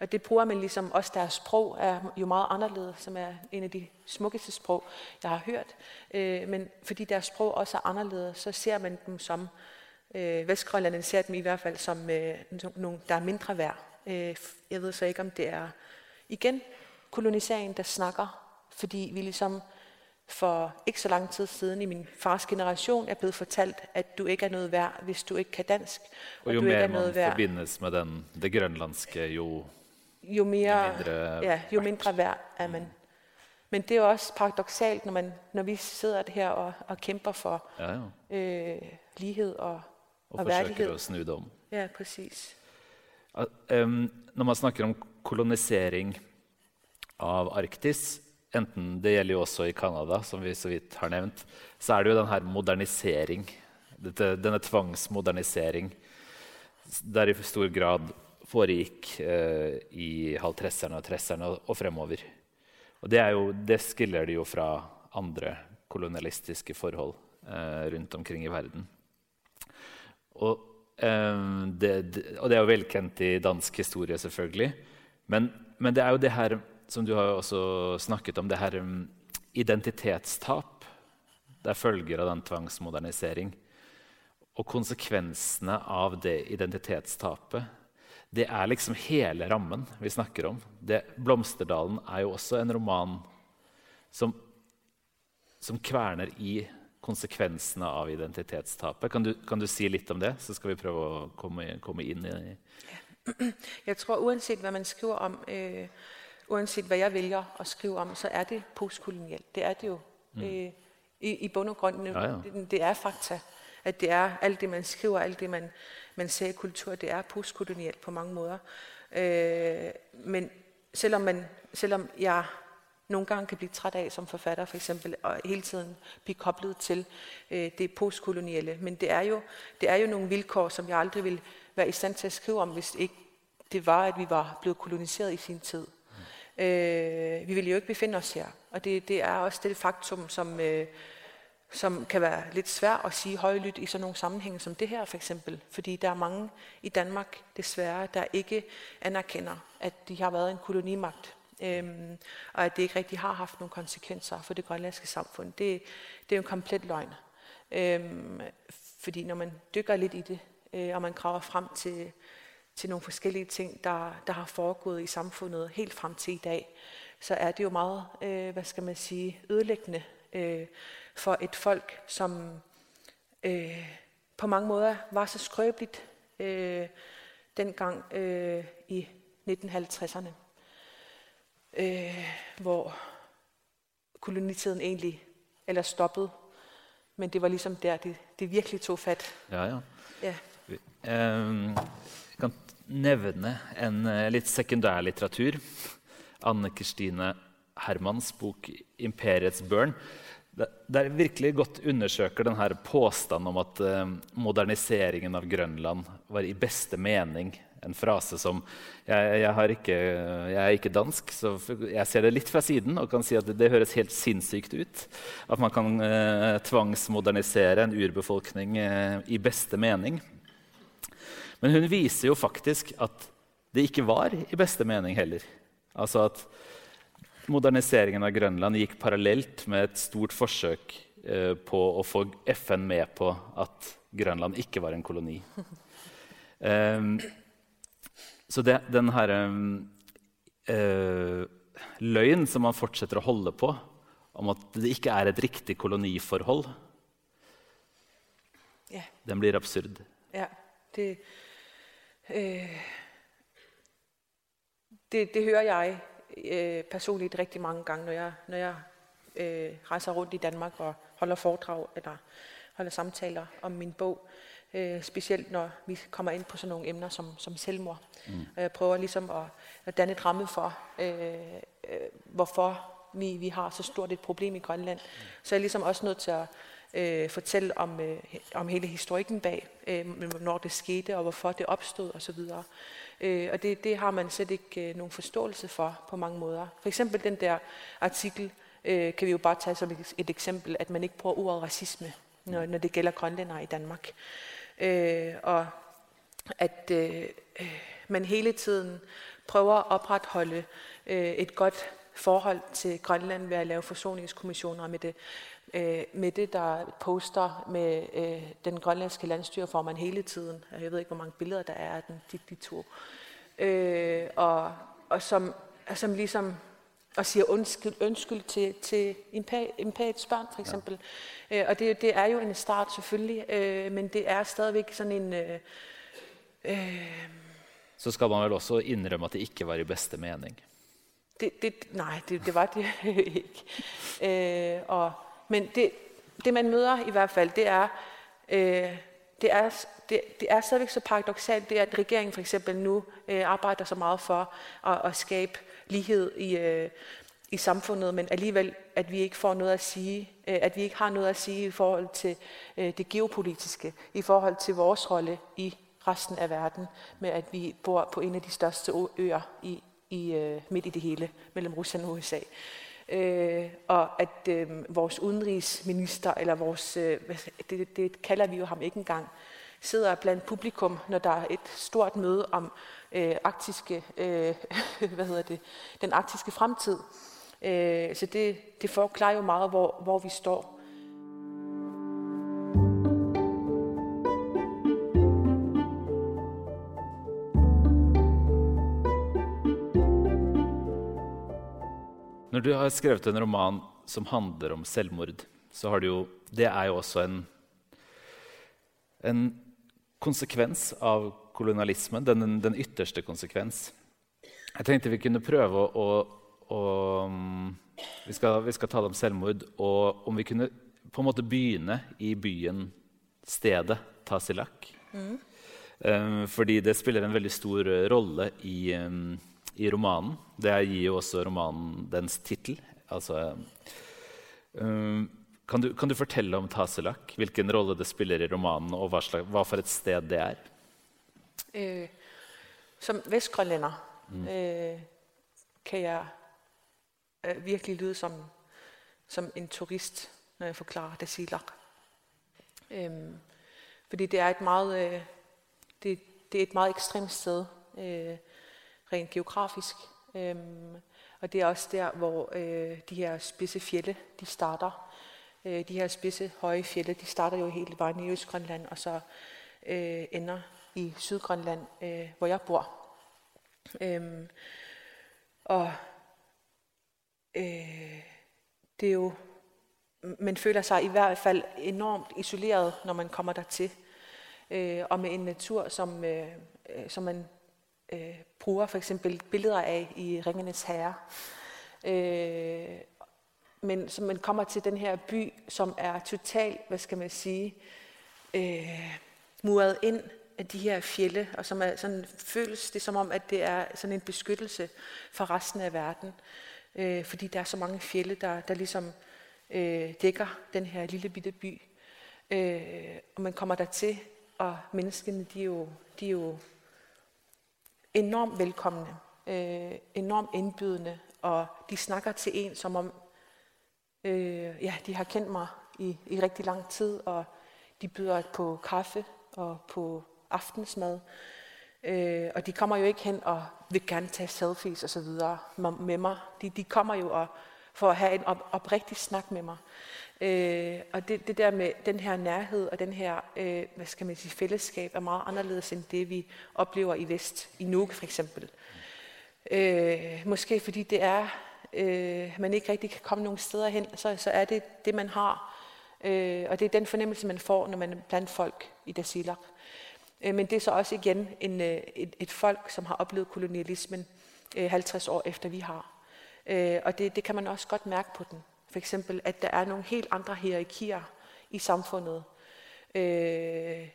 Og det bruger man ligesom, også deres sprog er jo meget anderledes, som er en af de smukkeste sprog, jeg har hørt. Øh, men fordi deres sprog også er anderledes, så ser man dem som, øh, Vestgrønland ser dem i hvert fald som øh, nogle, der er mindre værd. Øh, jeg ved så ikke, om det er igen koloniseringen, der snakker, fordi vi ligesom for ikke så lang tid siden i min fars generation er blevet fortalt, at du ikke er noget værd, hvis du ikke kan dansk. Og, og jo du mere ikke er noget man værd. forbindes med den, det grønlandske, jo, jo, mere, jo mindre, ja, jo mindre værd er man. Men det er også paradoxalt, når, man, når vi sidder her og, og kæmper for ja, ja. Øh, lighed og, og, og værdighed. Og snu om. Ja, præcis. Um, når man snakker om kolonisering av Arktis, enten det gjelder jo også i Canada, som vi så vidt har nevnt, så er det jo denne modernisering, dette, denne tvangsmodernisering. der i stor grad foregikk eh, i halvtresserne og tresserne og, og fremover. Og det, er jo, det skiller det jo fra andre kolonialistiske forhold eh, rundt omkring i verden. Og, eh, det, det, og det er jo velkjent i dansk historie, selvfølgelig. Men, men, det er jo det her som du har også snakket om, det her um, identitetstap. Det er følger av den tvangsmodernisering. Og konsekvensene av det identitetstapet det er liksom hele rammen vi snakker om. Det, 'Blomsterdalen' er jo også en roman som, som kverner i konsekvensene av identitetstapet. Kan du, kan du, si litt om det, så skal vi prøve å komme, komme inn i Jeg tror uansett hva man skriver om, øh, uanset hva jeg velger å skrive om, så er det postkolonialt. Det er det jo mm. øh, i, i bund og grund. Ja, ja. Det, det er fakta. At det er alt det man skriver, alt det man man ser i kultur, det er postkolonialt på mange måder. Øh, men selvom, man, selvom jeg nogle gange kan blive træt af som forfatter for eksempel, og hele tiden blive koblet til øh, det postkoloniale, men det er, jo, det er jo nogle vilkår, som jeg aldrig vil være i stand til at skrive om, hvis ikke det var, at vi var blevet koloniseret i sin tid. Øh, vi vil jo ikke befinde os her, og det, det er også det faktum, som... Øh, som kan være lidt svært at sige højlydt i sådan nogle sammenhænge som det her for eksempel. Fordi der er mange i Danmark desværre, der ikke anerkender, at de har været en kolonimagt. Øhm, og at det ikke rigtig har haft nogle konsekvenser for det grønlandske samfund. Det, det er jo en komplet løgn. Øhm, fordi når man dykker lidt i det, øh, og man graver frem til, til nogle forskellige ting, der, der har foregået i samfundet helt frem til i dag, så er det jo meget, øh, hvad skal man sige, ødelæggende øh, for et folk, som øh, på mange måder var så skrøbeligt øh, dengang øh, i 1950'erne, øh, hvor kolonitiden egentlig eller stoppede. Men det var ligesom der, det, det virkelig tog fat. Ja, ja. ja. Kan nevne en eh, litt sekundær litteratur. Anne Kristine Hermans bok 'Imperiets børn'. der virkelig godt undersøker denne påstanden om at eh, moderniseringen av Grønland var i beste mening en frase som jeg, jeg, ikke, jeg, er ikke dansk, så jeg ser det litt fra siden og kan si at det, det høres helt sinnssykt ut. At man kan eh, tvangsmodernisere en urbefolkning eh, i beste mening. Men hun viser jo faktisk at det ikke var i beste mening heller. Altså at Moderniseringen av Grønland gikk parallelt med et stort forsøk eh, på å få FN med på at Grønland ikke var en koloni. Um, så det, den herre uh, løgn som man fortsetter å holde på, om at det ikke er et riktig koloniforhold, ja. den blir absurd. Ja, det, øh, det, det hører jeg øh, personligt rigtig mange gange, når jeg, når jeg øh, rejser rundt i Danmark og holder foredrag eller holder samtaler om min bog. Øh, specielt når vi kommer ind på sådan nogle emner som, som selvmord. Mm. Og jeg prøver ligesom at, at danne et ramme for, øh, øh, hvorfor vi, vi har så stort et problem i Grønland. Mm. Så jeg er ligesom også nødt til at øh, fortælle om, øh, om hele historikken bag, øh, hvornår det skete og hvorfor det opstod osv. Øh, og det, det har man slet ikke øh, nogen forståelse for på mange måder. For eksempel den der artikel, øh, kan vi jo bare tage som et, et eksempel, at man ikke bruger ordet racisme, når, når det gælder grønlændere i Danmark. Øh, og at øh, øh man hele tiden prøver at opretholde øh, et godt forhold til Grønland ved at lave forsoningskommissioner med det, øh, med det der poster med øh, den grønlandske landstyreformand hele tiden. Jeg ved ikke, hvor mange billeder der er af den, de, de to. Øh, og, og som, som ligesom og siger undskyld, undskyld til, til impagets børn, for eksempel. Ja. Øh, og det, det er jo en start selvfølgelig, øh, men det er stadigvæk sådan en... Øh, øh, så skal man vel også indrømme, at det ikke var i bedste mening? Det, det, nej, det, det var det ikke. Øh, og, men det, det, man møder i hvert fald, det er, øh, det er, det, det er stadigvæk så paradoxalt, det er, at regeringen for eksempel nu øh, arbejder så meget for at, at skabe lighed i, øh, i samfundet, men alligevel, at vi ikke får noget at sige, øh, at vi ikke har noget at sige i forhold til øh, det geopolitiske, i forhold til vores rolle i resten af verden, med at vi bor på en af de største øer i, i øh, midt i det hele, mellem Rusland og USA. Øh, og at øh, vores udenrigsminister, eller vores, øh, det, det kalder vi jo ham ikke engang, sidder blandt publikum, når der er et stort møde om øh, arktiske, øh, hvad hedder det, den arktiske fremtid. Øh, så det, det forklarer jo meget, hvor, hvor vi står. Når du har skrevet en roman som handler om selvmord, så har du jo Det er jo også en, en konsekvens av kolonialismen. Den, den, ytterste konsekvens. Jeg tenkte vi kunne prøve å, å, å vi, skal, vi, skal, tale om selvmord. Og om vi kunne på en måte begynne i byen, stedet Tasilak. Mm. Um, fordi det spiller en veldig stor rolle i um, i romanen. Det gir jo også romanen dens tittel. Altså, um, kan, du, kan, du, fortelle om Taselak? Hvilken rolle det spiller i romanen, og hva, slags, hva for et sted det er? Øh, som vestgrønlænder mm. øh, kan jeg øh, virkelig lyde som, som en turist, når jeg forklarer Tasilak. Øh, fordi det er et meget, øh, det, det er et meget ekstremt sted. Øh, rent geografisk. Øhm, og det er også der, hvor øh, de her spidse fjelle, de starter. Øh, de her spidse høje fjelle, de starter jo helt vejen i Østgrønland, og så øh, ender i Sydgrønland, øh, hvor jeg bor. Øhm, og øh, det er jo, man føler sig i hvert fald enormt isoleret, når man kommer dertil. Øh, og med en natur, som, øh, øh som man øh, bruger for eksempel billeder af i Ringenes Herre. Øh, men som man kommer til den her by, som er totalt, hvad skal man sige, øh, muret ind af de her fjelle, og som er sådan, føles det som om, at det er sådan en beskyttelse for resten af verden. Øh, fordi der er så mange fjelle, der, der ligesom øh, dækker den her lille bitte by. Øh, og man kommer der til, og menneskene, de er jo, de er jo enormt velkomne, øh, enormt indbydende, og de snakker til en, som om øh, ja, de har kendt mig i, i rigtig lang tid, og de byder på kaffe og på aftensmad. Øh, og de kommer jo ikke hen og vil gerne tage selfies og så videre med mig. De, de kommer jo og, for at have en op, oprigtig snak med mig. Øh, og det, det der med den her nærhed og den her, øh, hvad skal man sige, fællesskab er meget anderledes end det, vi oplever i Vest, i Nuuk for eksempel. Øh, måske fordi det er, øh, man ikke rigtig kan komme nogen steder hen, så, så er det det, man har. Øh, og det er den fornemmelse, man får, når man er blandt folk i Dasilak. Øh, men det er så også igen en, øh, et, et folk, som har oplevet kolonialismen øh, 50 år efter vi har. Øh, og det, det kan man også godt mærke på den. For eksempel, at der er nogle helt andre hierarkier i samfundet, øh,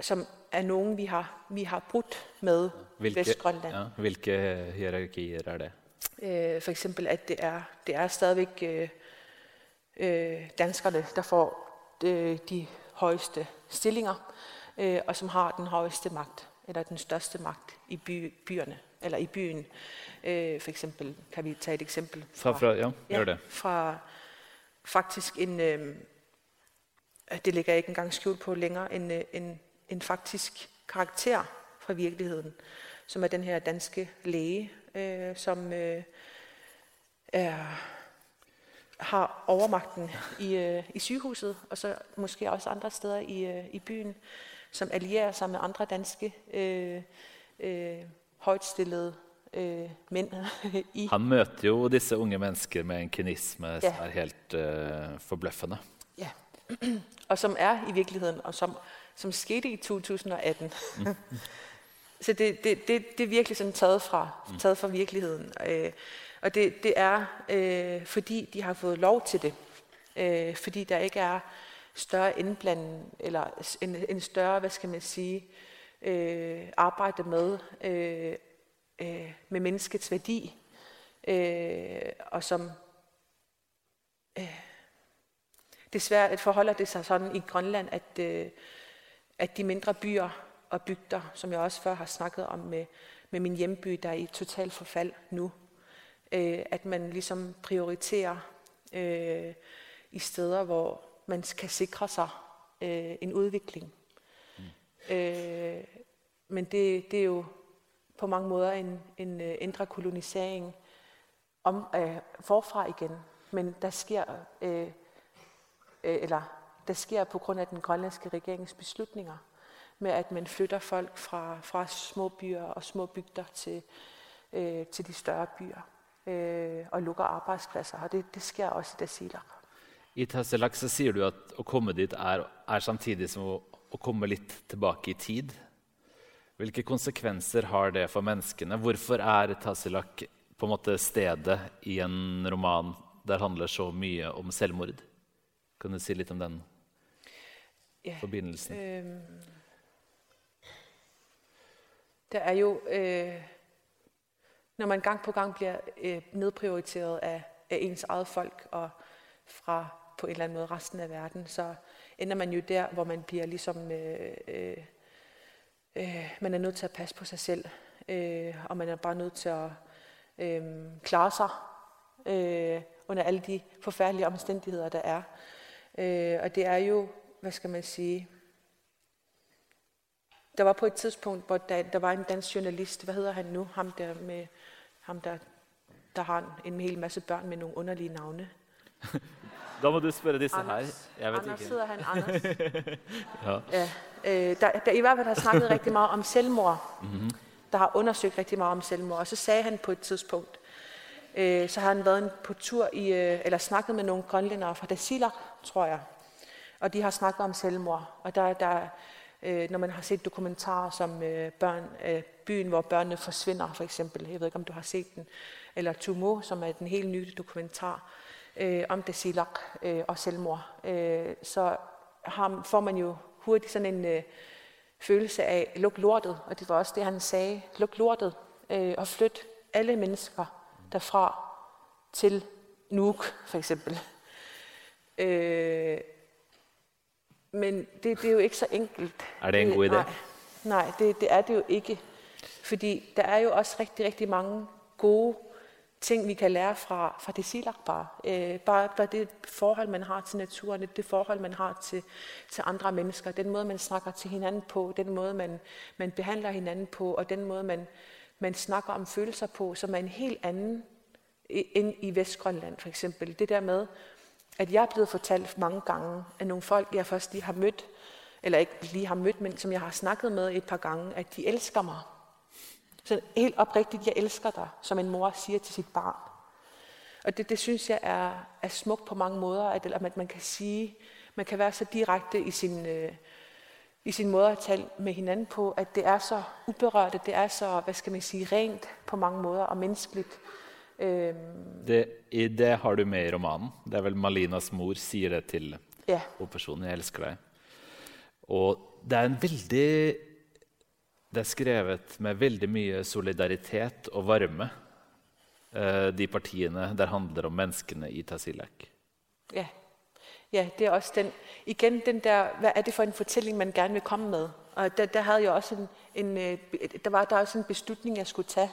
som er nogen, vi har, vi har brudt med hvilke, Vestgrønland. Ja, hvilke hierarkier er det? Øh, for eksempel, at det er, det er stadigvæk øh, øh, danskerne, der får de, øh, de højeste stillinger, øh, og som har den højeste magt, eller den største magt i by, byerne, eller i byen. Øh, for eksempel kan vi tage et eksempel fra, fra, fra ja, ja, det. fra faktisk en, øh, det ligger jeg ikke engang skjult på længere, en, øh, en, en faktisk karakter fra virkeligheden, som er den her danske læge, øh, som øh, er, har overmagten i, øh, i sygehuset, og så måske også andre steder i, øh, i byen, som allierer sig med andre danske øh, øh, højtstillede eh, mænd i. Han møter jo disse unge mennesker med en kynisme ja. som er helt uh, forbløffende. Ja, og som er i virkeligheden, og som, som skete i 2018. Mm. Så det, det, det, det er virkelig sådan taget fra, mm. taget fra virkeligheden. Øh, og det, det er, øh, fordi de har fået lov til det. Øh, fordi der ikke er større indblanding, eller en, en større, hvad skal man sige, øh, Øh, arbejde med øh, øh, med menneskets værdi, øh, og som øh, desværre forholder det sig sådan i Grønland, at, øh, at de mindre byer og bygder, som jeg også før har snakket om med, med min hjemby, der er i total forfald nu. Øh, at man ligesom prioriterer øh, i steder, hvor man kan sikre sig øh, en udvikling. Øh, men det, det er jo på mange måder en, en uh, indre kolonisering om, øh, forfra igen. Men der sker, øh, øh, eller der sker på grund af den grønlandske regerings beslutninger, med at man flytter folk fra, fra små byer og små bygder til, øh, til de større byer øh, og lukker arbejdspladser. Og det, det sker også i Dasilak. I Tasselak så siger du at å komme dit er, er samtidig som å, å komme litt tilbake i tid. Hvilke konsekvenser har det for menneskene? Hvorfor er Tassilak på en måte stedet i en roman der handler så mye om selvmord? Kan du si litt om den Ja, forbindelsen? Øh, der er jo, øh, når man gang på gang bliver øh, nedprioriteret af, af ens eget folk og fra på en eller anden måde resten af verden, så ender man jo der, hvor man bliver ligesom, øh, øh, øh, man er nødt til at passe på sig selv, øh, og man er bare nødt til at øh, klare sig øh, under alle de forfærdelige omstændigheder, der er. Øh, og det er jo, hvad skal man sige, der var på et tidspunkt, hvor der, der var en dansk journalist, hvad hedder han nu, ham der, med, ham der, der har en, en hel masse børn med nogle underlige navne. Da må du spørre disse her. Anders, Jeg vet Anders ikke. hedder han, Anders. Ja. ja, øh, der, der i hvert fald har snakket rigtig meget om selvmord, Mhm. der har undersøgt rigtig meget om selvmord. Og så sagde han på et tidspunkt, øh, så har han været en- på tur i, øh, eller snakket med nogle grønlændere fra Dasilak, tror jeg. Og de har snakket om selvmord. Og der, der øh, når man har set dokumentarer som øh, børn, øh, byen, hvor børnene forsvinder, for eksempel. Jeg ved ikke, om du har set den. Eller Tumo, som er den helt nye dokumentar øh, om Dasilak øh, og selvmord. Øh, så har, får man jo hurtigt sådan en øh, følelse af, luk lortet. Og det var også det, han sagde. Luk lortet øh, og flyt alle mennesker derfra til Nuuk, for eksempel. Øh, men det, det er jo ikke så enkelt. Er det en god idé? Nej, nej det, det er det jo ikke. Fordi der er jo også rigtig, rigtig mange gode ting, vi kan lære fra, fra det silak bare. Øh, bare. Bare det forhold, man har til naturen, det forhold, man har til, til andre mennesker, den måde, man snakker til hinanden på, den måde, man, man behandler hinanden på, og den måde, man, man snakker om følelser på, som er en helt anden end i Vestgrønland for eksempel. Det der med, at jeg er blevet fortalt mange gange af nogle folk, jeg først lige har mødt, eller ikke lige har mødt, men som jeg har snakket med et par gange, at de elsker mig. Så helt oprigtigt, jeg elsker dig, som en mor siger til sit barn. Og det, det synes jeg er, er smukt på mange måder, at, at man kan sige, man kan være så direkte i sin, øh, i sin måde at tale med hinanden på, at det er så uberørt, at det er så, hvad skal man sige, rent på mange måder og menneskeligt. Øhm, Det, I det har du med i romanen. Det er vel Malinas mor sier det til ja, hovedpersonen. Jeg elsker deg. Og det er en veldig det er skrevet med veldig mye solidaritet og varme. eh, De partiene der handler om menneskene i Tasilak. Ja. ja, det er også den, igen den der, hvad er det for en fortælling, man gerne vil komme med? Og der, der havde jeg også en, en øh, der var der også en beslutning, jeg skulle tage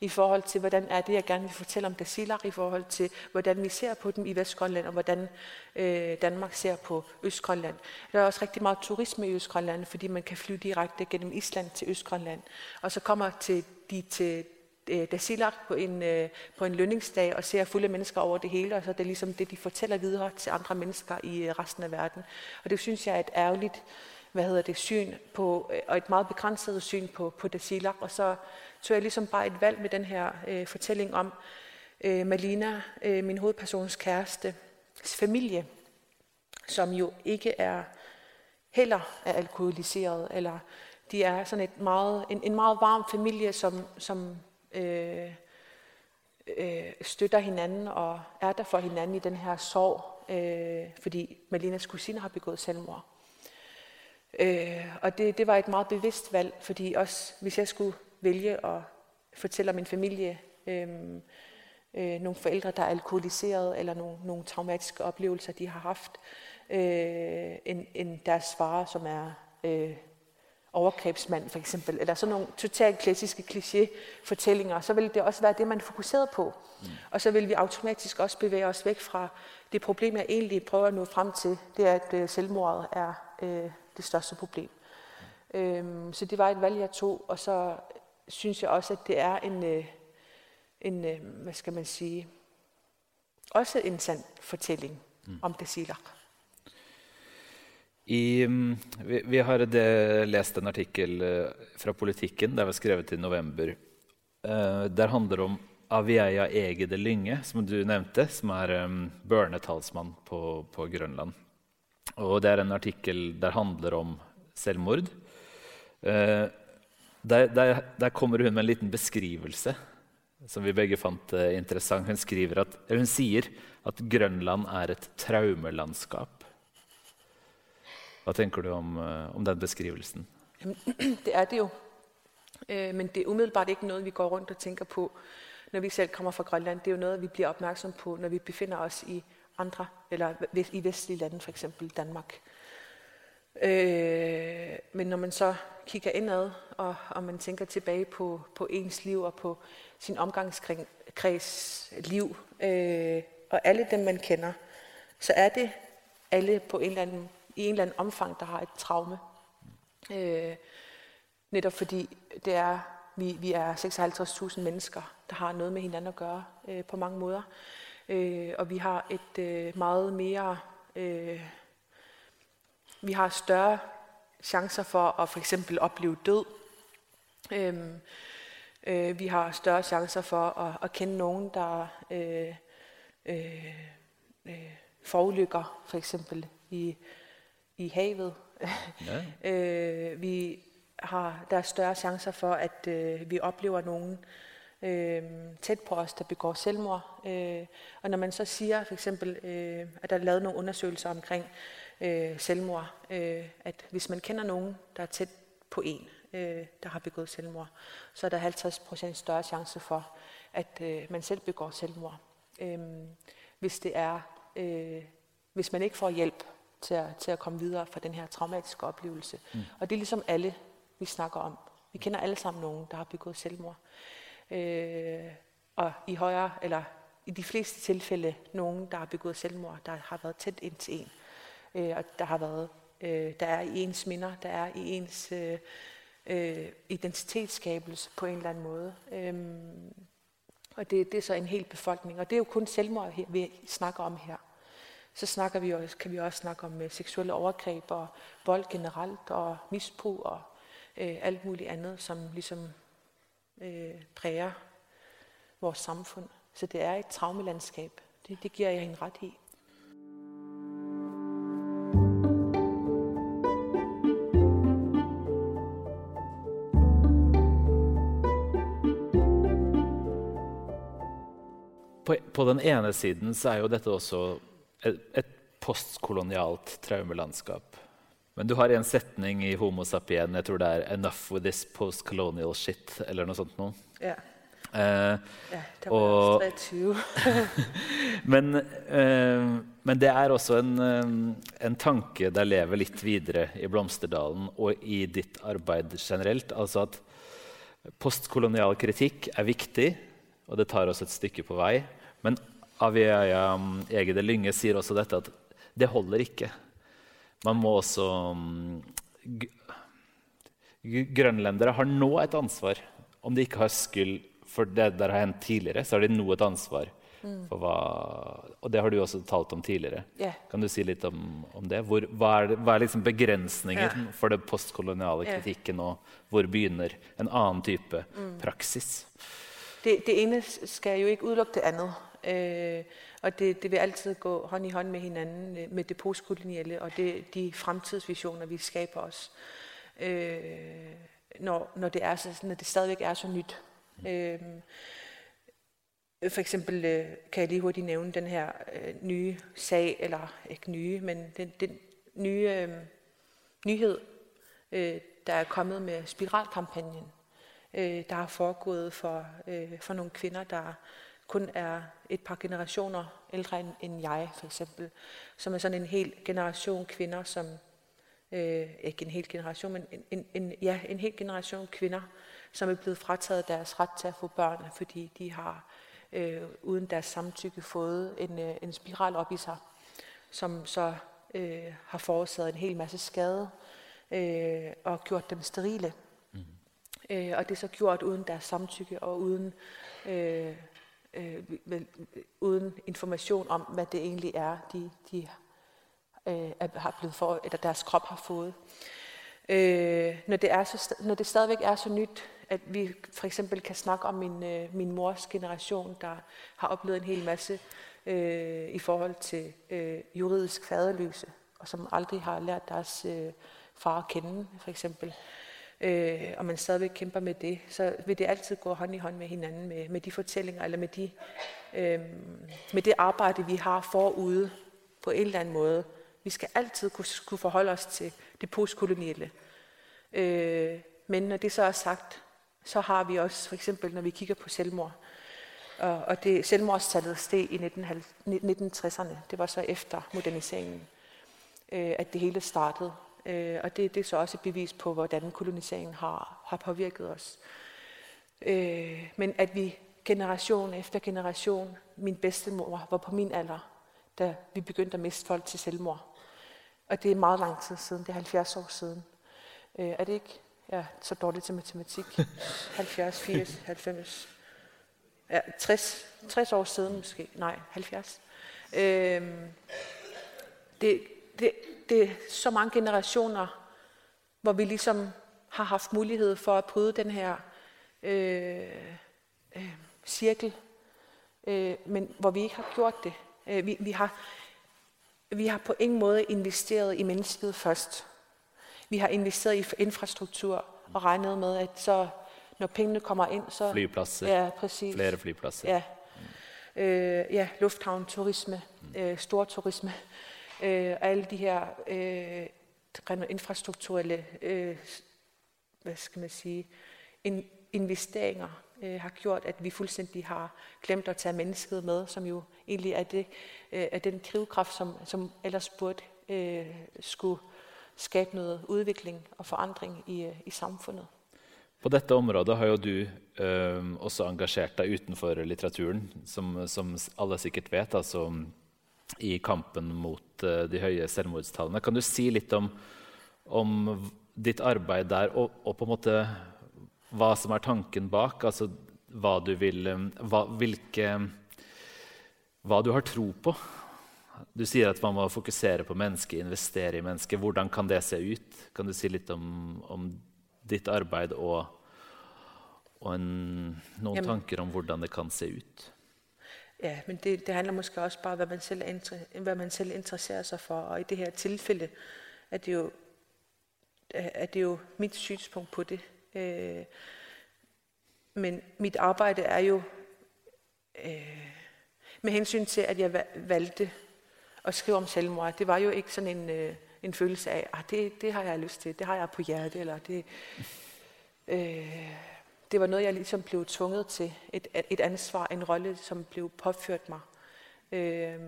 i forhold til, hvordan er det, jeg gerne vil fortælle om Dasilak, i forhold til, hvordan vi ser på dem i Vestgrønland, og hvordan øh, Danmark ser på Østgrønland. Der er også rigtig meget turisme i Østgrønland, fordi man kan flyve direkte gennem Island til Østgrønland, og så kommer til, de til øh, Dasilak på en, øh, på en lønningsdag og ser fulde mennesker over det hele, og så er det ligesom det, de fortæller videre til andre mennesker i øh, resten af verden. Og det synes jeg er et ærgerligt hvad hedder det, syn på, øh, og et meget begrænset syn på, på Dasilak. Og så tog jeg ligesom bare et valg med den her øh, fortælling om øh, Malina, øh, min hovedpersons kæreste, familie, som jo ikke er heller er alkoholiseret, eller de er sådan et meget, en, en meget varm familie, som, som øh, øh, støtter hinanden og er der for hinanden i den her sorg, øh, fordi Malinas kusine har begået selvmord. Øh, og det, det var et meget bevidst valg, fordi også hvis jeg skulle vælge at fortælle om min familie, øh, øh, nogle forældre, der er alkoholiseret, eller nogle, nogle traumatiske oplevelser, de har haft, øh, end, end deres far, som er øh, overgrebsmand for eksempel, eller sådan nogle totalt klassiske kliché-fortællinger, så vil det også være det, man fokuserer på. Mm. Og så vil vi automatisk også bevæge os væk fra det problem, jeg egentlig prøver at nå frem til, det er, at øh, selvmordet er øh, det største problem. Øhm, så det var et valg, jeg tog, og så synes jeg også, at det er en, øh, en øh, hvad skal man sige, også en sand fortælling mm. om det silak. I, mm, vi, vi, har det, lest en artikkel eh, fra Politikken, det var skrevet i november. Uh, der handler om Avieia Egede Lynge, som du nevnte, som er um, børnetalsmann på, på, Grønland. Og det er en artikkel der handler om selvmord. Eh, der, der, der, kommer hun med en liten beskrivelse som vi begge fant eh, interessant. Hun, at, hun sier at Grønland er et traumelandskap. Hva tenker du om, eh, om den beskrivelsen? Det er det jo. Men det er umiddelbart ikke noget, vi går rundt og tænker på, når vi selv kommer fra Grønland. Det er jo noget, vi bliver opmærksom på, når vi befinder os i andre, eller i vestlige lande, for eksempel Danmark. Øh, men når man så kigger indad, og, og man tænker tilbage på, på ens liv og på sin omgangskreds liv, øh, og alle dem, man kender, så er det alle på en eller anden i en eller anden omfang, der har et traume. Øh, netop fordi det er, vi, vi er 56.000 mennesker, der har noget med hinanden at gøre øh, på mange måder. Øh, og vi har et øh, meget mere, øh, vi har større chancer for at for eksempel opleve død. Øh, øh, vi har større chancer for at, at kende nogen, der øh, øh, øh, forulykker for eksempel i i havet. Ja. øh, vi har, der er større chancer for, at øh, vi oplever nogen øh, tæt på os, der begår selvmord. Øh, og når man så siger, for eksempel, øh, at der er lavet nogle undersøgelser omkring øh, selvmord, øh, at hvis man kender nogen, der er tæt på en, øh, der har begået selvmord, så er der 50% større chance for, at øh, man selv begår selvmord. Øh, hvis det er, øh, hvis man ikke får hjælp til at, til at komme videre fra den her traumatiske oplevelse. Mm. Og det er ligesom alle, vi snakker om. Vi kender alle sammen nogen, der har begået selvmord. Øh, og i højere, eller i de fleste tilfælde, nogen, der har begået selvmord, der har været tæt ind til en. Øh, og der har været, øh, der er i ens minder, der er i ens øh, øh, identitetsskabelse på en eller anden måde. Øh, og det, det er så en hel befolkning. Og det er jo kun selvmord, vi snakker om her så snakker vi også, kan vi også snakke om øh, seksuelle overgreb og vold generelt og misbrug og øh, alt muligt andet, som ligesom øh, præger vores samfund. Så det er et traumelandskab. Det, det giver jeg en ret i. På, på den ene siden så er jo dette også et, postkolonialt traumelandskap. Men du har en setning i Homo sapien, jeg tror det er 'enough with this postcolonial shit', eller noe sånt noe. Ja. Eh, ja, det var og, men, eh, men, det er også en, eh, en, tanke der lever litt videre i Blomsterdalen og i ditt arbeid generelt. Altså at postkolonial kritikk er viktig, og det tar oss et stykke på vei. Men Avia um, Egede Lynge sier også dette at det holder ikke. Man må også um, Grønlendere har nå et ansvar. Om de ikke har skyld for det der har hendt tidligere, så har de nå et ansvar. Mm. Hva, og det har du også talt om tidligere. Yeah. Kan du si litt om, om det? Hvor, hva er, hva er liksom begrensninger yeah. for den postkoloniale kritikken, og hvor begynner en annen type mm. praksis? Det, det ene skal jo ikke udelukke det andet. Øh, og det, det vil altid gå hånd i hånd med hinanden, øh, med det postkoloniale og det, de fremtidsvisioner, vi skaber os, øh, når, når, det er så, når det stadigvæk er så nyt. Øh, for eksempel øh, kan jeg lige hurtigt nævne den her øh, nye sag, eller ikke nye, men den, den nye øh, nyhed, øh, der er kommet med spiralkampagnen, øh, der har foregået for, øh, for nogle kvinder, der kun er et par generationer ældre end, end jeg, for eksempel, som er sådan en hel generation kvinder, som øh, ikke en hel generation, men en, en, en, ja, en hel generation kvinder, som er blevet frataget deres ret til at få børn, fordi de har øh, uden deres samtykke fået en, øh, en spiral op i sig, som så øh, har forårsaget en hel masse skade øh, og gjort dem sterile. Mm. Øh, og det er så gjort uden deres samtykke og uden, øh, Øh, øh, uden information om, hvad det egentlig er, de, de øh, har blevet for, eller deres krop har fået. Øh, når, det er så, når det stadigvæk er så nyt, at vi for eksempel kan snakke om min, øh, min mors generation, der har oplevet en hel masse øh, i forhold til øh, juridisk faderløse, og som aldrig har lært deres øh, far at kende, for eksempel. Øh, øh, og man stadigvæk kæmper med det, så vil det altid gå hånd i hånd med hinanden, med, med de fortællinger, eller med, de, øh, med det arbejde, vi har forude på en eller anden måde. Vi skal altid kunne, kunne forholde os til det postkoloniale. Øh, men når det så er sagt, så har vi også, for eksempel når vi kigger på selvmord, og, og det selvmordstallet steg i 1960'erne, det var så efter moderniseringen, øh, at det hele startede. Øh, og det, det er så også et bevis på, hvordan koloniseringen har, har påvirket os. Øh, men at vi generation efter generation, min bedstemor var på min alder, da vi begyndte at miste folk til selvmord. Og det er meget lang tid siden, det er 70 år siden. Øh, er det ikke ja, så dårligt til matematik? 70, 80, 90, ja, 60, 60 år siden måske, nej, 70. Øh, det, det, det er så mange generationer, hvor vi ligesom har haft mulighed for at bryde den her øh, øh, cirkel, øh, men hvor vi ikke har gjort det. Øh, vi, vi, har, vi har på ingen måde investeret i mennesket først. Vi har investeret i infrastruktur og regnet med, at så når pengene kommer ind, så... Flypladser. Ja, præcis. Flere flypladser. Ja. Mm. Øh, ja, lufthavn, turisme, mm. øh, stor turisme. Øh, alle de her øh, infrastrukturelle, øh, hvad skal man sige, in, investeringer øh, har gjort, at vi fuldstændig har glemt at tage mennesket med, som jo egentlig er, det, øh, er den drivkraft, som, som ellers burde øh, skulle skabe noget udvikling og forandring i, øh, i samfundet. På dette området har jo du øh, også engasjert deg utenfor litteraturen, som, som alle sikkert vet. altså i kampen mot uh, de høye selvmordstallene. Kan du si litt om, om ditt arbeid der, og, og, på en måte hva som er tanken bak? Altså hva du vil hva, hvilke, hva du har tro på? Du sier at man må fokusere på mennesket, investere i mennesket. Hvordan kan det se ut? Kan du si litt om, om ditt arbeid og, og en, noen tanker om hvordan det kan se ut? Ja, men det, det handler måske også bare om, hvad man, selv hvad man selv interesserer sig for. Og i det her tilfælde er det jo, er det jo mit synspunkt på det. Øh, men mit arbejde er jo øh, med hensyn til, at jeg valgte at skrive om selvmord. Det var jo ikke sådan en, øh, en følelse af, at ah, det, det har jeg lyst til, det har jeg på hjertet, eller det... Øh, det var noget, jeg ligesom blev tvunget til. Et, et ansvar, en rolle, som blev påført mig. Øh,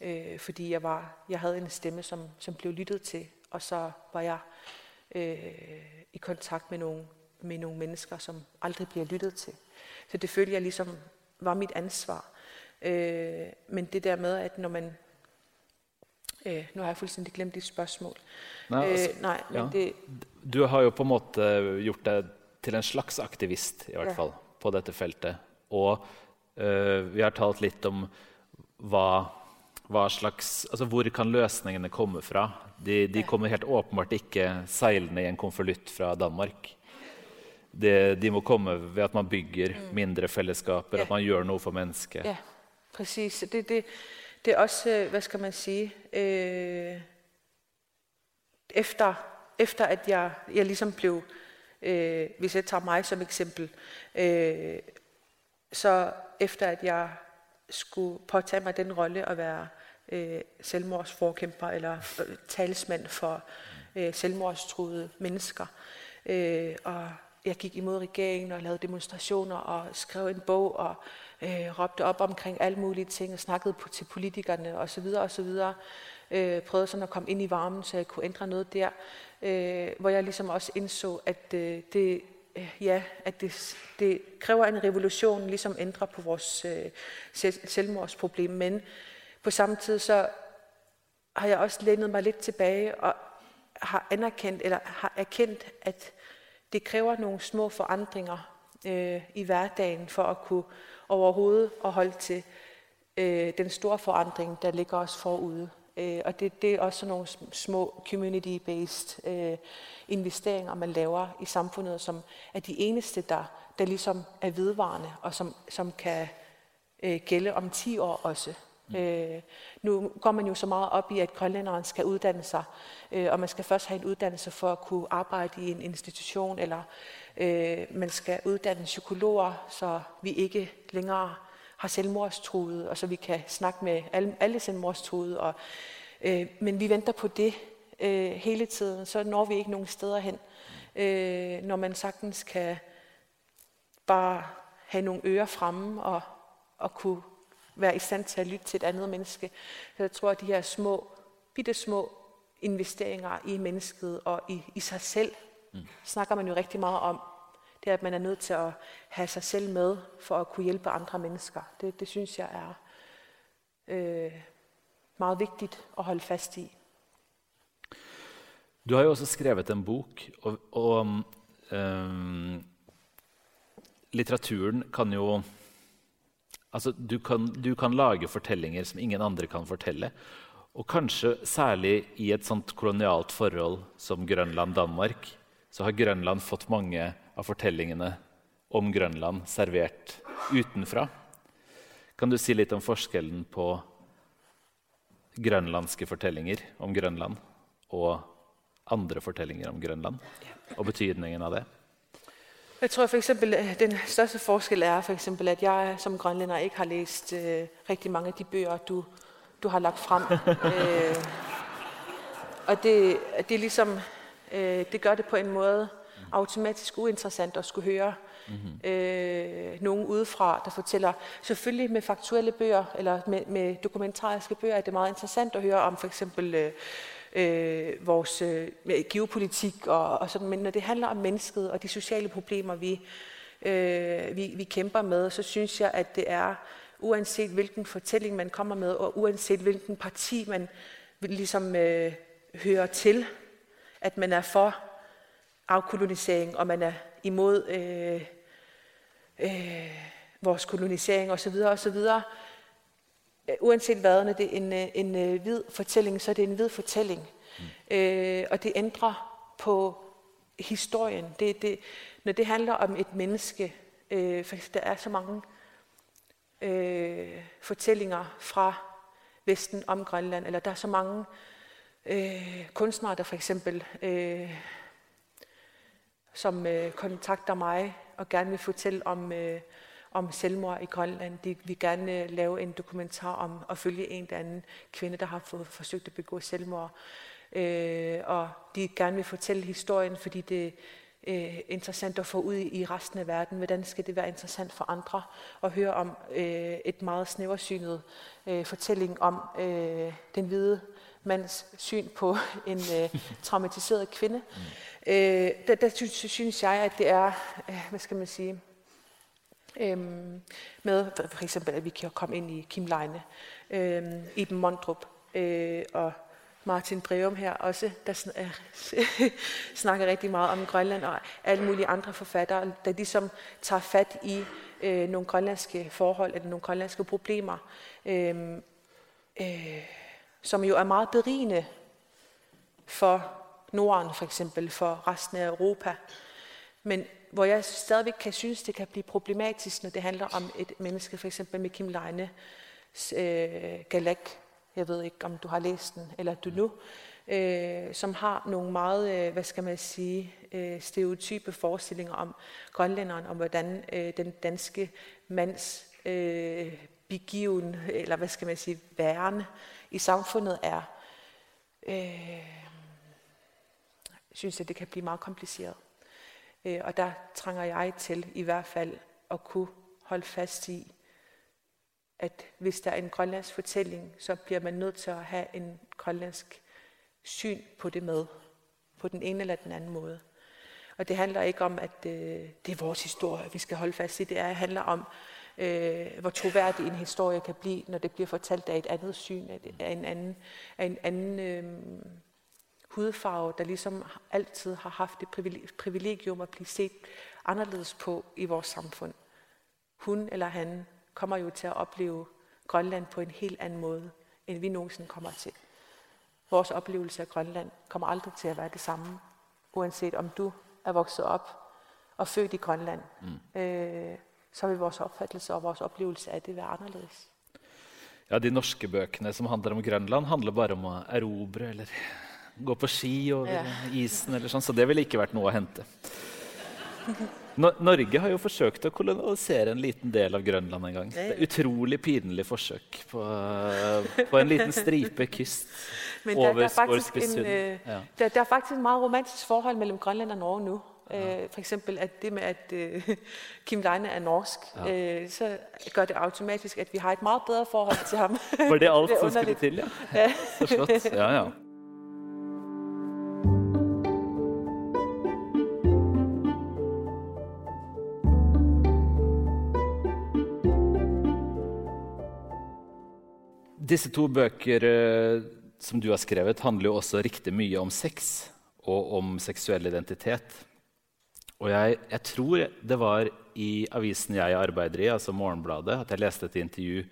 øh, fordi jeg, var, jeg havde en stemme, som, som blev lyttet til, og så var jeg øh, i kontakt med nogle, med nogle mennesker, som aldrig bliver lyttet til. Så det følte jeg ligesom var mit ansvar. Øh, men det der med, at når man... Øh, nu har jeg fuldstændig glemt dit spørgsmål. Nej, altså, øh, nej men ja. det... Du har jo på en måte gjort det til en slags aktivist i hvert fall, på dette feltet. Og uh, vi har talt litt om hva, hva slags, altså hvor kan løsningene komme fra. De, de kommer helt åpenbart ikke seilende i en konvolutt fra Danmark. Det, de må komme ved at man bygger mm. mindre fellesskaper, at man gjør noe for mennesket. Ja, precis. Det, det, det er også, hva skal man si øh, efter, efter at jeg, jeg liksom ble Øh, hvis jeg tager mig som eksempel, øh, så efter at jeg skulle påtage mig den rolle at være øh, selvmordsforkæmper eller øh, talsmand for øh, selvmordstruede mennesker, øh, og jeg gik imod regeringen og lavede demonstrationer og skrev en bog og øh, råbte op omkring alle mulige ting og snakkede på, til politikerne osv. osv. Øh, prøvede sådan at komme ind i varmen, så jeg kunne ændre noget der. Øh, hvor jeg ligesom også indså, at øh, det, øh, ja, at det, det kræver en revolution, ligesom ændre på vores øh, selvmordsproblem. Men på samme tid så har jeg også lænet mig lidt tilbage og har anerkendt, eller har erkendt, at det kræver nogle små forandringer øh, i hverdagen for at kunne overhovedet at holde til øh, den store forandring, der ligger os forude. Øh, og det, det er også sådan nogle små community-based øh, investeringer, man laver i samfundet, som er de eneste, der, der ligesom er vedvarende, og som, som kan øh, gælde om 10 år også. Mm. Øh, nu går man jo så meget op i, at grønlænderen skal uddanne sig, øh, og man skal først have en uddannelse for at kunne arbejde i en institution, eller øh, man skal uddanne psykologer, så vi ikke længere har selvmordstruet, og så vi kan snakke med alle, alle selvmordstruede. Og, øh, men vi venter på det øh, hele tiden, så når vi ikke nogen steder hen. Øh, når man sagtens kan bare have nogle ører fremme og, og kunne være i stand til at lytte til et andet menneske. Så jeg tror, at de her små, bitte små investeringer i mennesket og i, i sig selv, mm. snakker man jo rigtig meget om. Det er, at man er nødt til at have sig selv med, for at kunne hjælpe andre mennesker. Det, det synes jeg er øh, meget vigtigt at holde fast i. Du har jo også skrevet en bok, og, og um, øh, litteraturen kan jo Altså, du, kan, du kan lage fortellinger som ingen andre kan fortelle. Og kanskje særlig i et sånt kolonialt forhold som Grønland-Danmark, så har Grønland fått mange av fortellingene om Grønland servert utenfra. Kan du si litt om forskjellen på grønlandske fortellinger om Grønland og andre fortellinger om Grønland, og betydningen av det? Jeg tror for eksempel, at den største forskel er for eksempel, at jeg som grønlænder ikke har læst øh, rigtig mange af de bøger, du, du har lagt frem. øh, og det, det, er ligesom, øh, det gør det på en måde automatisk uinteressant at skulle høre mm-hmm. øh, nogen udefra, der fortæller. Selvfølgelig med faktuelle bøger, eller med, med dokumentariske bøger, er det meget interessant at høre om for eksempel... Øh, øh, vores øh, geopolitik og, og sådan, men når det handler om mennesket og de sociale problemer, vi, øh, vi, vi kæmper med, så synes jeg, at det er, uanset hvilken fortælling man kommer med, og uanset hvilken parti man ligesom øh, hører til, at man er for afkolonisering, og man er imod øh, øh, vores kolonisering osv. osv., Øh, uanset hvad, når det er en, øh, en, en øh, hvid fortælling, så er det en hvid fortælling. Mm. Øh, og det ændrer på historien. Det, det, når det handler om et menneske, øh, for der er så mange øh, fortællinger fra Vesten om Grønland, eller der er så mange øh, kunstnere, der for eksempel, øh, som øh, kontakter mig og gerne vil fortælle om øh, om selvmord i Grønland. De vil gerne øh, lave en dokumentar om at følge en eller anden kvinde, der har fået, forsøgt at begå selvmord. Øh, og de gerne vil fortælle historien, fordi det er øh, interessant at få ud i resten af verden. Hvordan skal det være interessant for andre at høre om øh, et meget snæversynet øh, fortælling om øh, den hvide mands syn på en øh, traumatiseret kvinde. Mm. Øh, der, der synes, synes jeg, at det er, øh, hvad skal man sige, Øhm, med for eksempel, at vi kan komme ind i Kim Leine, øhm, Iben Mondrup øh, og Martin Breum her også, der snakker rigtig meget om Grønland og alle mulige andre forfattere, der ligesom tager fat i øh, nogle grønlandske forhold eller nogle grønlandske problemer, øh, øh, som jo er meget berigende for Norden for eksempel, for resten af Europa. Men hvor jeg stadigvæk kan synes, det kan blive problematisk, når det handler om et menneske, for eksempel med Kim Leine, øh, Galak, jeg ved ikke, om du har læst den, eller du nu, øh, som har nogle meget, øh, hvad skal man sige, øh, stereotype forestillinger om grønlænderen, om hvordan øh, den danske mands øh, begiven, eller hvad skal man sige, værende i samfundet er. Øh, synes jeg, det kan blive meget kompliceret. Øh, og der trænger jeg til i hvert fald at kunne holde fast i, at hvis der er en grønlandsk fortælling, så bliver man nødt til at have en grønlandsk syn på det med, på den ene eller den anden måde. Og det handler ikke om, at øh, det er vores historie, vi skal holde fast i. Det er, handler om, øh, hvor troværdig en historie kan blive, når det bliver fortalt af et andet syn, af en anden, af en anden øh, hudfarve, der ligesom altid har haft det privilegium at blive set anderledes på i vores samfund. Hun eller han kommer jo til at opleve Grønland på en helt anden måde, end vi nogensinde kommer til. Vores oplevelse af Grønland kommer aldrig til at være det samme, uanset om du er vokset op og født i Grønland. Mm. Øh, så vil vores opfattelse og vores oplevelse af det være anderledes. Ja, De norske bøkene som handler om Grønland, handler bare om å erobre eller gå på ski over ja. isen. eller sånn, Så det ville ikke vært noe å hente. Norge har jo forsøkt å kolonisere en liten del av Grønland en gang. Det er utrolig pinlig forsøk på, på en liten stripe kyst Men der, over Spitsund. Øh, ja. der, der er faktisk et meget romantisk forhold mellem Grønland og Norge nu. Ja. Øh, for eksempel at det med, at uh, Kim Leine er norsk, ja. uh, så gør det automatisk, at vi har et meget bedre forhold til ham. Var det alt, som skulle til? Ja. ja. Så flot. Ja, ja. Disse to bøker eh, som du har skrevet, handler jo også riktig mye om sex og om seksuell identitet. Og jeg, jeg, tror det var i avisen jeg arbeider i, altså Morgenbladet, at jeg leste et intervju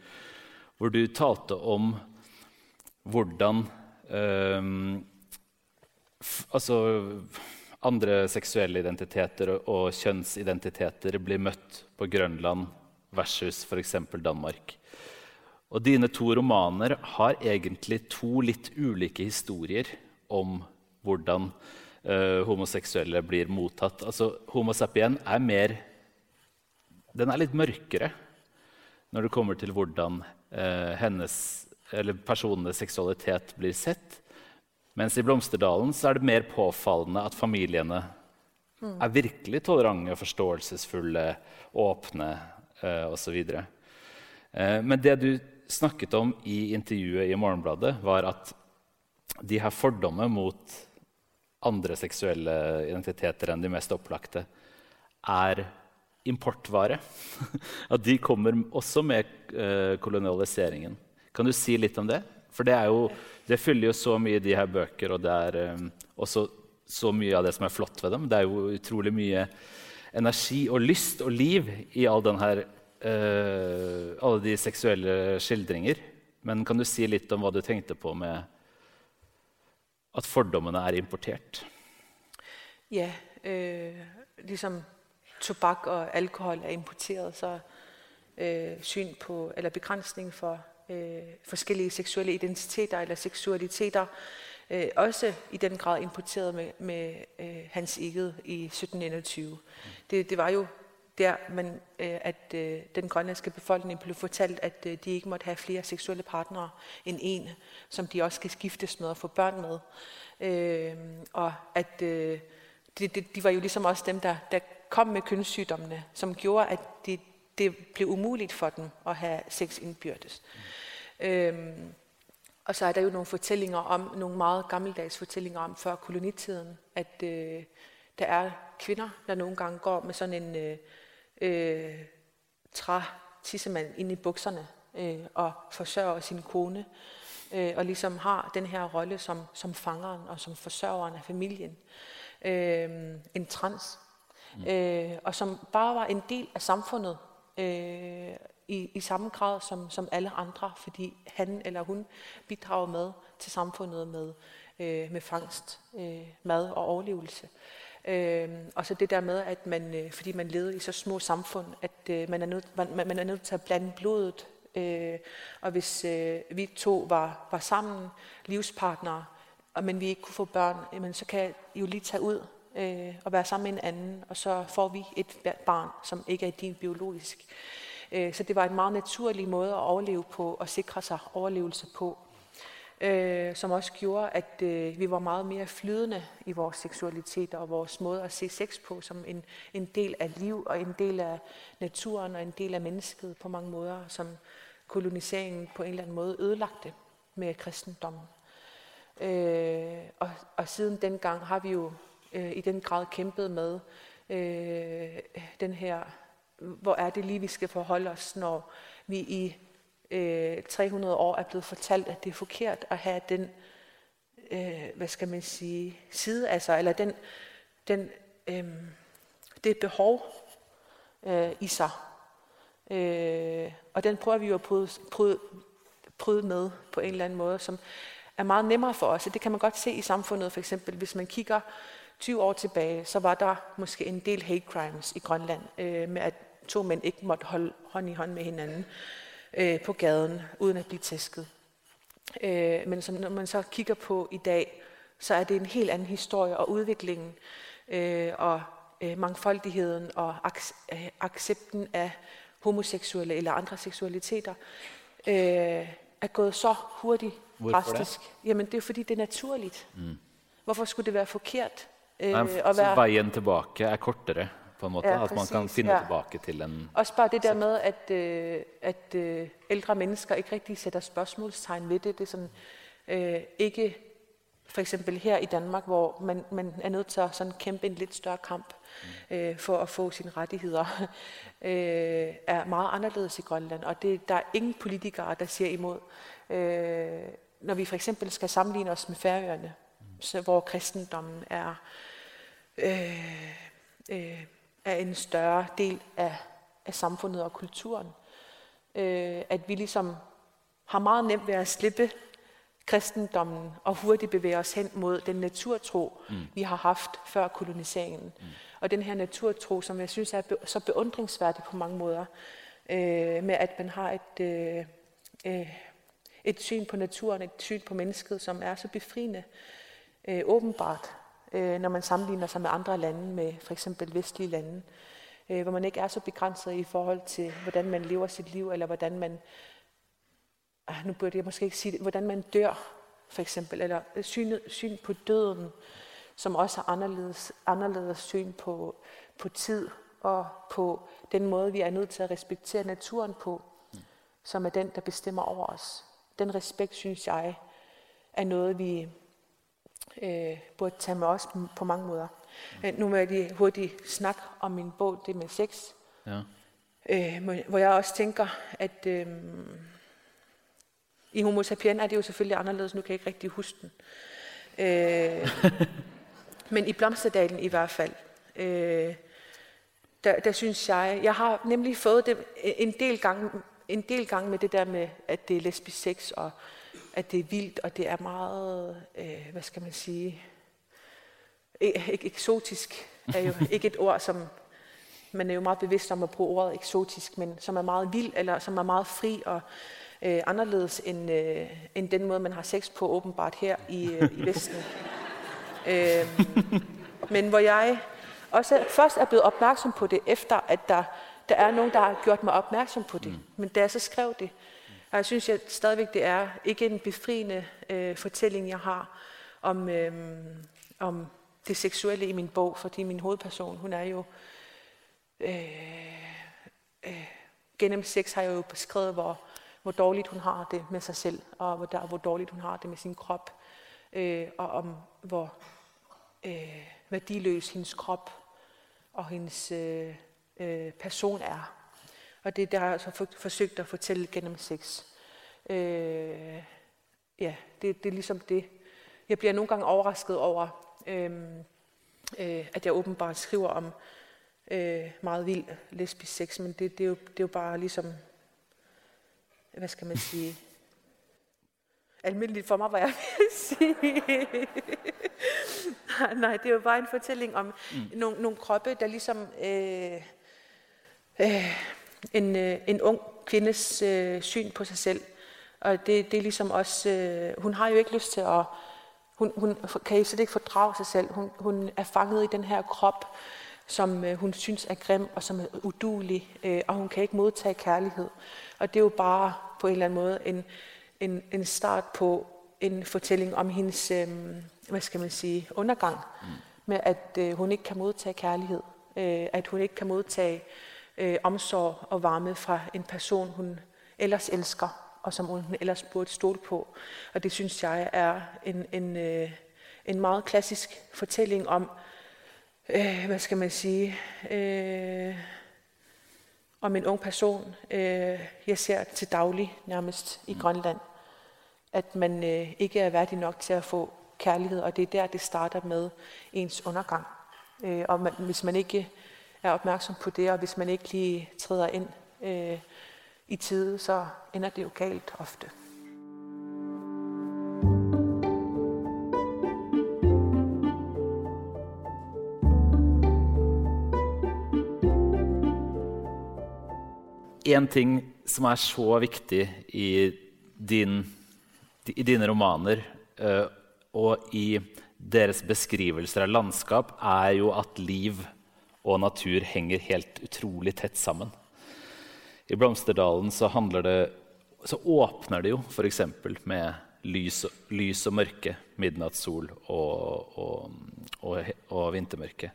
hvor du talte om hvordan øh, altså andre seksuelle identiteter og, og kjønnsidentiteter blir møtt på Grønland versus f.eks. Danmark. Og dine to romaner har egentlig to litt ulike historier om hvordan uh, homoseksuelle blir mottatt. Altså, Homo sapien er mer Den er litt mørkere når det kommer til hvordan uh, hennes, eller personenes seksualitet blir sett. Mens i Blomsterdalen så er det mer påfallende at familiene mm. er virkelig tolerante, forståelsesfulle, åpne uh, osv. Uh, men det du snakket om i intervjuet i Morgenbladet, var at de her fordommer mot andre seksuelle identiteter enn de mest opplagte er importvare. At de kommer også med eh, kolonialiseringen. Kan du si litt om det? For det, jo, det fyller jo så mye i de her bøker, og det er um, også så mye av det som er flott ved dem. Det er jo utrolig mye energi og lyst og liv i all den her uh, alle de seksuelle skildringer. Men kan du si litt om hva du tenkte på med at fordommene er importert? Ja, øh, ligesom tobak og alkohol er importeret, så øh, syn på, eller begrænsning for øh, forskellige seksuelle identiteter eller seksualiteter, øh, også i den grad importeret med, med øh, Hans eget i 1721. Det, det var jo der, man, øh, at øh, den grønlandske befolkning blev fortalt, at øh, de ikke måtte have flere seksuelle partnere end en, som de også skal skiftes med og få børn med. Øh, og at øh, de, de, de var jo ligesom også dem, der, der kom med kønssygdommene, som gjorde, at det, det blev umuligt for dem at have sex indbyrdes. Mm. Øh, og så er der jo nogle fortællinger om, nogle meget gammeldags fortællinger om før kolonitiden, at øh, der er kvinder, der nogle gange går med sådan en øh, øh, træ tissemand ind i bukserne øh, og forsørger sin kone, øh, og ligesom har den her rolle som, som fangeren og som forsørgeren af familien. Øh, en trans. Mm. Øh, og som bare var en del af samfundet øh, i, i samme grad som, som alle andre, fordi han eller hun bidrager med til samfundet med, øh, med fangst, øh, mad og overlevelse. Øh, Øh, og så det der med, at man, øh, fordi man levede i så små samfund, at øh, man, er nødt, man, man er nødt til at blande blodet. Øh, og hvis øh, vi to var, var sammen, livspartnere, og, men vi ikke kunne få børn, jamen, så kan I jo lige tage ud øh, og være sammen med en anden, og så får vi et barn, som ikke er din biologisk. Øh, så det var en meget naturlig måde at overleve på, og sikre sig overlevelse på øh, som også gjorde, at øh, vi var meget mere flydende i vores seksualitet og vores måde at se sex på som en, en del af liv og en del af naturen og en del af mennesket på mange måder, som koloniseringen på en eller anden måde ødelagte med kristendommen. Øh, og, og siden dengang har vi jo øh, i den grad kæmpet med øh, den her, hvor er det lige, vi skal forholde os, når vi i øh, 300 år er blevet fortalt, at det er forkert at have den, øh, hvad skal man sige, side af sig, eller den, den, øh, det behov øh, i sig. Øh, og den prøver vi jo at bryde, bryde, bryde med på en eller anden måde, som er meget nemmere for os. Og det kan man godt se i samfundet, for eksempel hvis man kigger 20 år tilbage, så var der måske en del hate crimes i Grønland, øh, med at to mænd ikke måtte holde hånd i hånd med hinanden øh, på gaden, uden at blive tæsket. Øh, men som, når man så kigger på i dag, så er det en helt anden historie, og udviklingen øh, og øh, mangfoldigheden og ac- øh, accepten af homoseksuelle eller andre seksualiteter øh, er gået så hurtigt drastisk. Jamen det er fordi, det er naturligt. Mm. Hvorfor skulle det være forkert? Øh, at være, veien tilbake er kortere, på en måte. Ja, at man kan finne ja. tilbake til en Også bare det der med, at, øh, at øh, ældre mennesker ikke rigtig sætter spørgsmålstegn ved det. Det er sådan, øh, ikke for eksempel her i Danmark, hvor man, man er nødt til at sådan kæmpe en lidt større kamp øh, for at få sine rettigheder, øh, er meget anderledes i Grønland. Og det, der er ingen politikere, der siger imod. Øh, når vi for eksempel skal sammenligne os med Færøerne, så, hvor kristendommen er, øh, øh, er en større del af, af samfundet og kulturen. Øh, at vi ligesom har meget nemt ved at slippe kristendommen og hurtigt bevæge os hen mod den naturtro, mm. vi har haft før koloniseringen. Mm. Og den her naturtro, som jeg synes er be- så beundringsværdig på mange måder, øh, med at man har et, øh, øh, et syn på naturen, et syn på mennesket, som er så befriende øh, åbenbart, øh, når man sammenligner sig med andre lande, med for eksempel vestlige lande, øh, hvor man ikke er så begrænset i forhold til, hvordan man lever sit liv, eller hvordan man, ah, nu burde jeg måske ikke sige det, hvordan man dør, for eksempel, eller syn, syn på døden, som også er anderledes, anderledes syn på, på tid, og på den måde, vi er nødt til at respektere naturen på, som er den, der bestemmer over os. Den respekt, synes jeg, er noget, vi øh, burde tage med os på mange måder. Mm. Nu vil jeg lige hurtigt snakke om min bog, det med sex, Ja. øh, hvor- hvor jeg også tænker, at øh, i Homo sapien er det jo selvfølgelig anderledes, nu kan jeg ikke rigtig huske den. Øh, men i Blomsterdalen i hvert fald, øh, der, der synes jeg, jeg har nemlig fået det en del gange, en del gange med det der med, at det er lesbisk sex, og at det er vildt, og det er meget, øh, hvad skal man sige, ikke eksotisk er jo ikke et ord, som man er jo meget bevidst om at bruge ordet eksotisk, men som er meget vild, eller som er meget fri og øh, anderledes end, øh, end den måde, man har sex på åbenbart her i, øh, i Vesten. øh, men hvor jeg også først er blevet opmærksom på det, efter at der, der er nogen, der har gjort mig opmærksom på det. Mm. Men da jeg så skrev det, og jeg synes jeg stadigvæk, det er ikke en befriende øh, fortælling, jeg har om, øh, om det seksuelle i min bog, fordi min hovedperson, hun er jo øh, øh, gennem sex har jeg jo beskrevet, hvor, hvor dårligt hun har det med sig selv, og hvor, der, hvor dårligt hun har det med sin krop, øh, og om hvor øh, værdiløs hendes krop og hendes øh, øh, person er. Og det, det har jeg altså for, forsøgt at fortælle gennem sex. Øh, ja, det, det er ligesom det. Jeg bliver nogle gange overrasket over, øh, øh, at jeg åbenbart skriver om øh, meget vild lesbisk sex, men det, det, er jo, det er jo bare ligesom, hvad skal man sige, almindeligt for mig, hvad jeg vil sige. Nej, det er jo bare en fortælling om mm. nogle, nogle kroppe, der ligesom øh, øh, en, øh, en ung kvindes øh, syn på sig selv. Og det, det er ligesom også, øh, hun har jo ikke lyst til at, hun, hun kan jo slet ikke fordrage sig selv. Hun, hun er fanget i den her krop, som øh, hun synes er grim og som er udulig, øh, og hun kan ikke modtage kærlighed. Og det er jo bare på en eller anden måde en, en, en start på en fortælling om hendes, øh, hvad skal man sige, undergang. Mm. Med at øh, hun ikke kan modtage kærlighed. Øh, at hun ikke kan modtage øh, Øh, omsorg og varme fra en person, hun ellers elsker, og som hun ellers burde stole på. Og det synes jeg er en, en, øh, en meget klassisk fortælling om, øh, hvad skal man sige, øh, om en ung person, øh, jeg ser til daglig nærmest i Grønland, at man øh, ikke er værdig nok til at få kærlighed, og det er der, det starter med ens undergang. Øh, og man, hvis man ikke er opmærksom på det, og hvis man ikke lige træder ind øh, i tide, så ender det jo galt ofte. En ting som er så viktig i, din, i dine romaner øh, og i deres beskrivelser av landskap, er jo at liv og natur henger helt utrolig tett sammen. I Blomsterdalen så, det, så åpner det jo f.eks. med lys, lys, og mørke, midnattssol og, og, og, og vintermørke.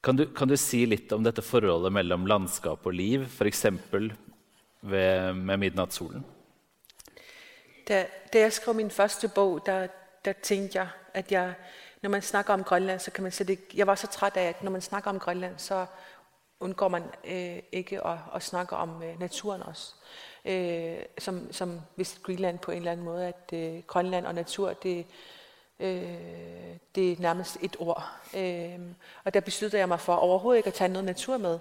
Kan du, kan du, si litt om dette forholdet mellom landskap og liv, f.eks. med midnattssolen? Da, da jeg skrev min første bog, der, der tenkte jeg at jeg, når man snakker om Grønland, så kan man slet ikke Jeg var så træt af, at når man snakker om Grønland, så undgår man øh, ikke at, at snakke om øh, naturen også. Øh, som, som hvis Greenland på en eller anden måde, at øh, Grønland og natur, det Øh, det er nærmest et ord. Øh, og der besluttede jeg mig for overhovedet ikke at tage noget natur med.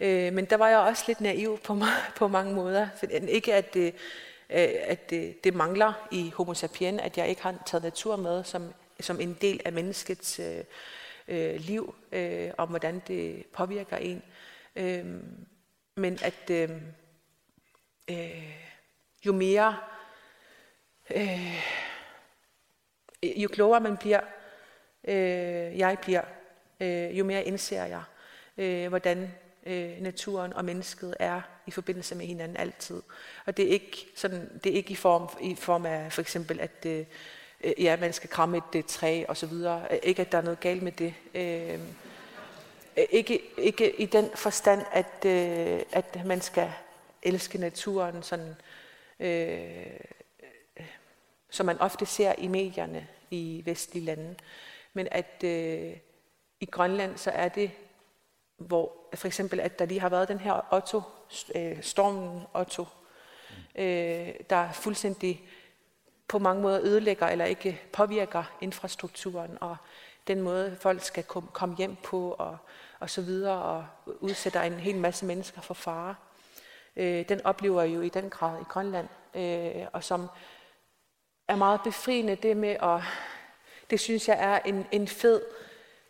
Øh, men der var jeg også lidt naiv på, på mange måder. For ikke at øh, at det, det mangler i Homo sapien, at jeg ikke har taget natur med som, som en del af menneskets øh, øh, liv, øh, og hvordan det påvirker en. Øh, men at øh, øh, jo mere øh, jo klogere man bliver, øh, jeg bliver, øh, jo mere indser jeg, øh, hvordan øh, naturen og mennesket er i forbindelse med hinanden altid. Og det er ikke, sådan, det er ikke i, form, i form af for eksempel, at øh, ja, man skal kramme et, et træ og så videre. Ikke, at der er noget galt med det. Øh, ikke, ikke i den forstand, at, øh, at man skal elske naturen sådan... Øh, som man ofte ser i medierne i vestlige lande. Men at øh, i Grønland, så er det, hvor for eksempel, at der lige har været den her Otto, øh, stormen Otto, øh, der fuldstændig på mange måder ødelægger eller ikke påvirker infrastrukturen og den måde, folk skal komme hjem på og, og så videre, og udsætter en hel masse mennesker for fare. Øh, den oplever jeg jo i den grad i Grønland, øh, og som er meget befriende, det med at, det synes jeg er en, en fed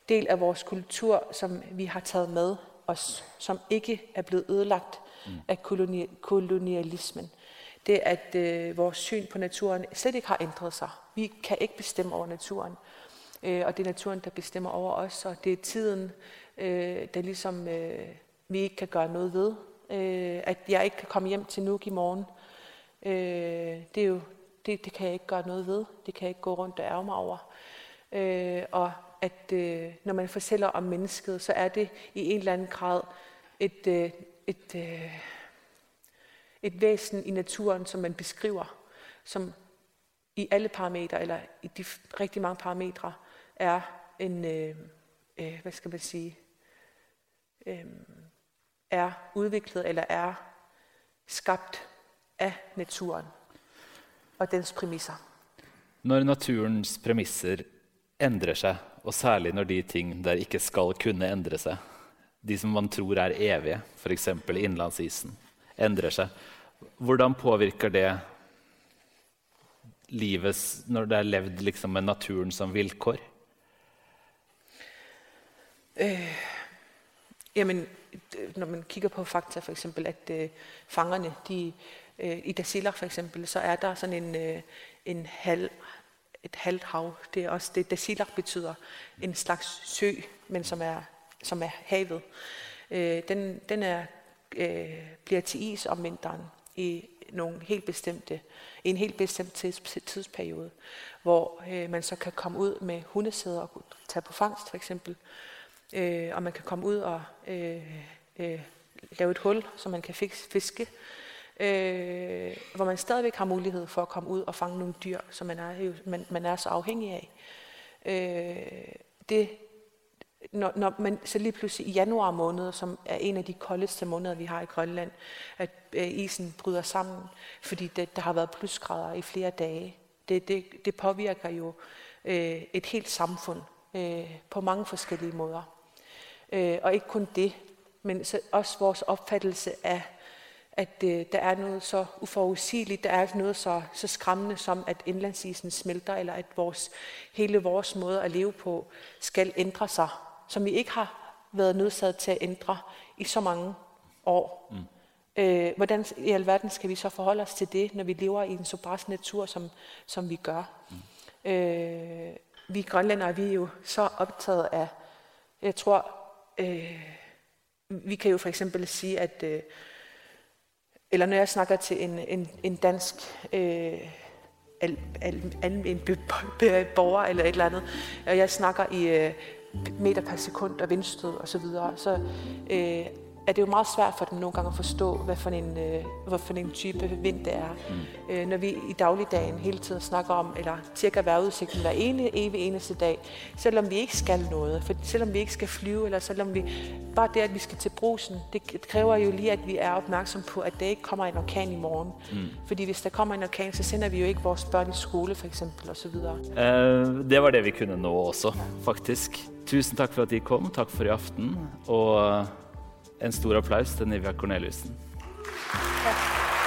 del af vores kultur, som vi har taget med os, som ikke er blevet ødelagt mm. af koloni, kolonialismen. Det at øh, vores syn på naturen slet ikke har ændret sig. Vi kan ikke bestemme over naturen, øh, og det er naturen, der bestemmer over os, og det er tiden, øh, der ligesom øh, vi ikke kan gøre noget ved. Øh, at jeg ikke kan komme hjem til Nuuk i morgen, øh, det er jo det, det kan jeg ikke gøre noget ved. Det kan jeg ikke gå rundt og ærge mig over. Øh, og at øh, når man fortæller om mennesket, så er det i en eller anden grad et, øh, et, øh, et væsen i naturen, som man beskriver, som i alle parametre, eller i de rigtig mange parametre, er en, øh, øh, hvad skal man sige, øh, er udviklet eller er skabt af naturen og dens præmisser. Når naturens premisser ændrer sig, og særligt når de ting der ikke skal kunne ændre sig, de som man tror er evige, f.eks. indlandsisen, ændrer sig, hvordan påvirker det livet når det er levd liksom med naturen som vilkår? Øh, jamen, når man kigger på fakta, for eksempel, at øh, fangerne de Øh, I Dasiller for eksempel, så er der sådan en, øh, en halv, et halvt hav. Det er også det, Dasiller betyder en slags sø, men som er, som er havet. Øh, den den er, øh, bliver til is om vinteren. I nogle helt bestemte, i en helt bestemt tids, tidsperiode, hvor øh, man så kan komme ud med hundesæder og tage på fangst for eksempel, øh, og man kan komme ud og øh, øh, lave et hul, så man kan fiske, øh, hvor man stadigvæk har mulighed for at komme ud og fange nogle dyr, som man er, jo, man, man er så afhængig af. Øh, det, når, når man så lige pludselig i januar måned, som er en af de koldeste måneder, vi har i Grønland, at Øh, isen bryder sammen, fordi det, der har været plusgrader i flere dage. Det, det, det påvirker jo øh, et helt samfund øh, på mange forskellige måder. Øh, og ikke kun det, men så også vores opfattelse af, at øh, der er noget så uforudsigeligt, der er noget så, så skræmmende som, at indlandsisen smelter, eller at vores, hele vores måde at leve på skal ændre sig, som vi ikke har været nødsaget til at ændre i så mange år. Mm. Øh, hvordan i alverden skal vi så forholde os til det, når vi lever i en så bræs natur, som, som vi gør? Mm. Øh, vi grønlændere vi er jo så optaget af, jeg tror, øh, vi kan jo for eksempel sige, at, øh, eller når jeg snakker til en, en, en dansk øh, al, al, al, en borger eller et eller andet, og jeg snakker i øh, meter per sekund og vindstød osv., så, videre, så øh, er det jo meget svært for dem nogle gange at forstå, hvad for en, øh, hvad for en type vind det er. Mm. Øh, når vi i dagligdagen hele tiden snakker om, eller tjekker vejrudsigten hver ene, evig eneste dag, selvom vi ikke skal noget, for selvom vi ikke skal flyve, eller selvom vi, bare det, at vi skal til brusen, det kræver jo lige, at vi er opmærksom på, at der ikke kommer en orkan i morgen. Mm. Fordi hvis der kommer en orkan, så sender vi jo ikke vores børn i skole, for eksempel, osv. Uh, øh, det var det, vi kunne nå også, faktisk. Tusind tak for, at I kom. Tak for i aften. Og en stor applaus til Nivea Corneliussen. Takk.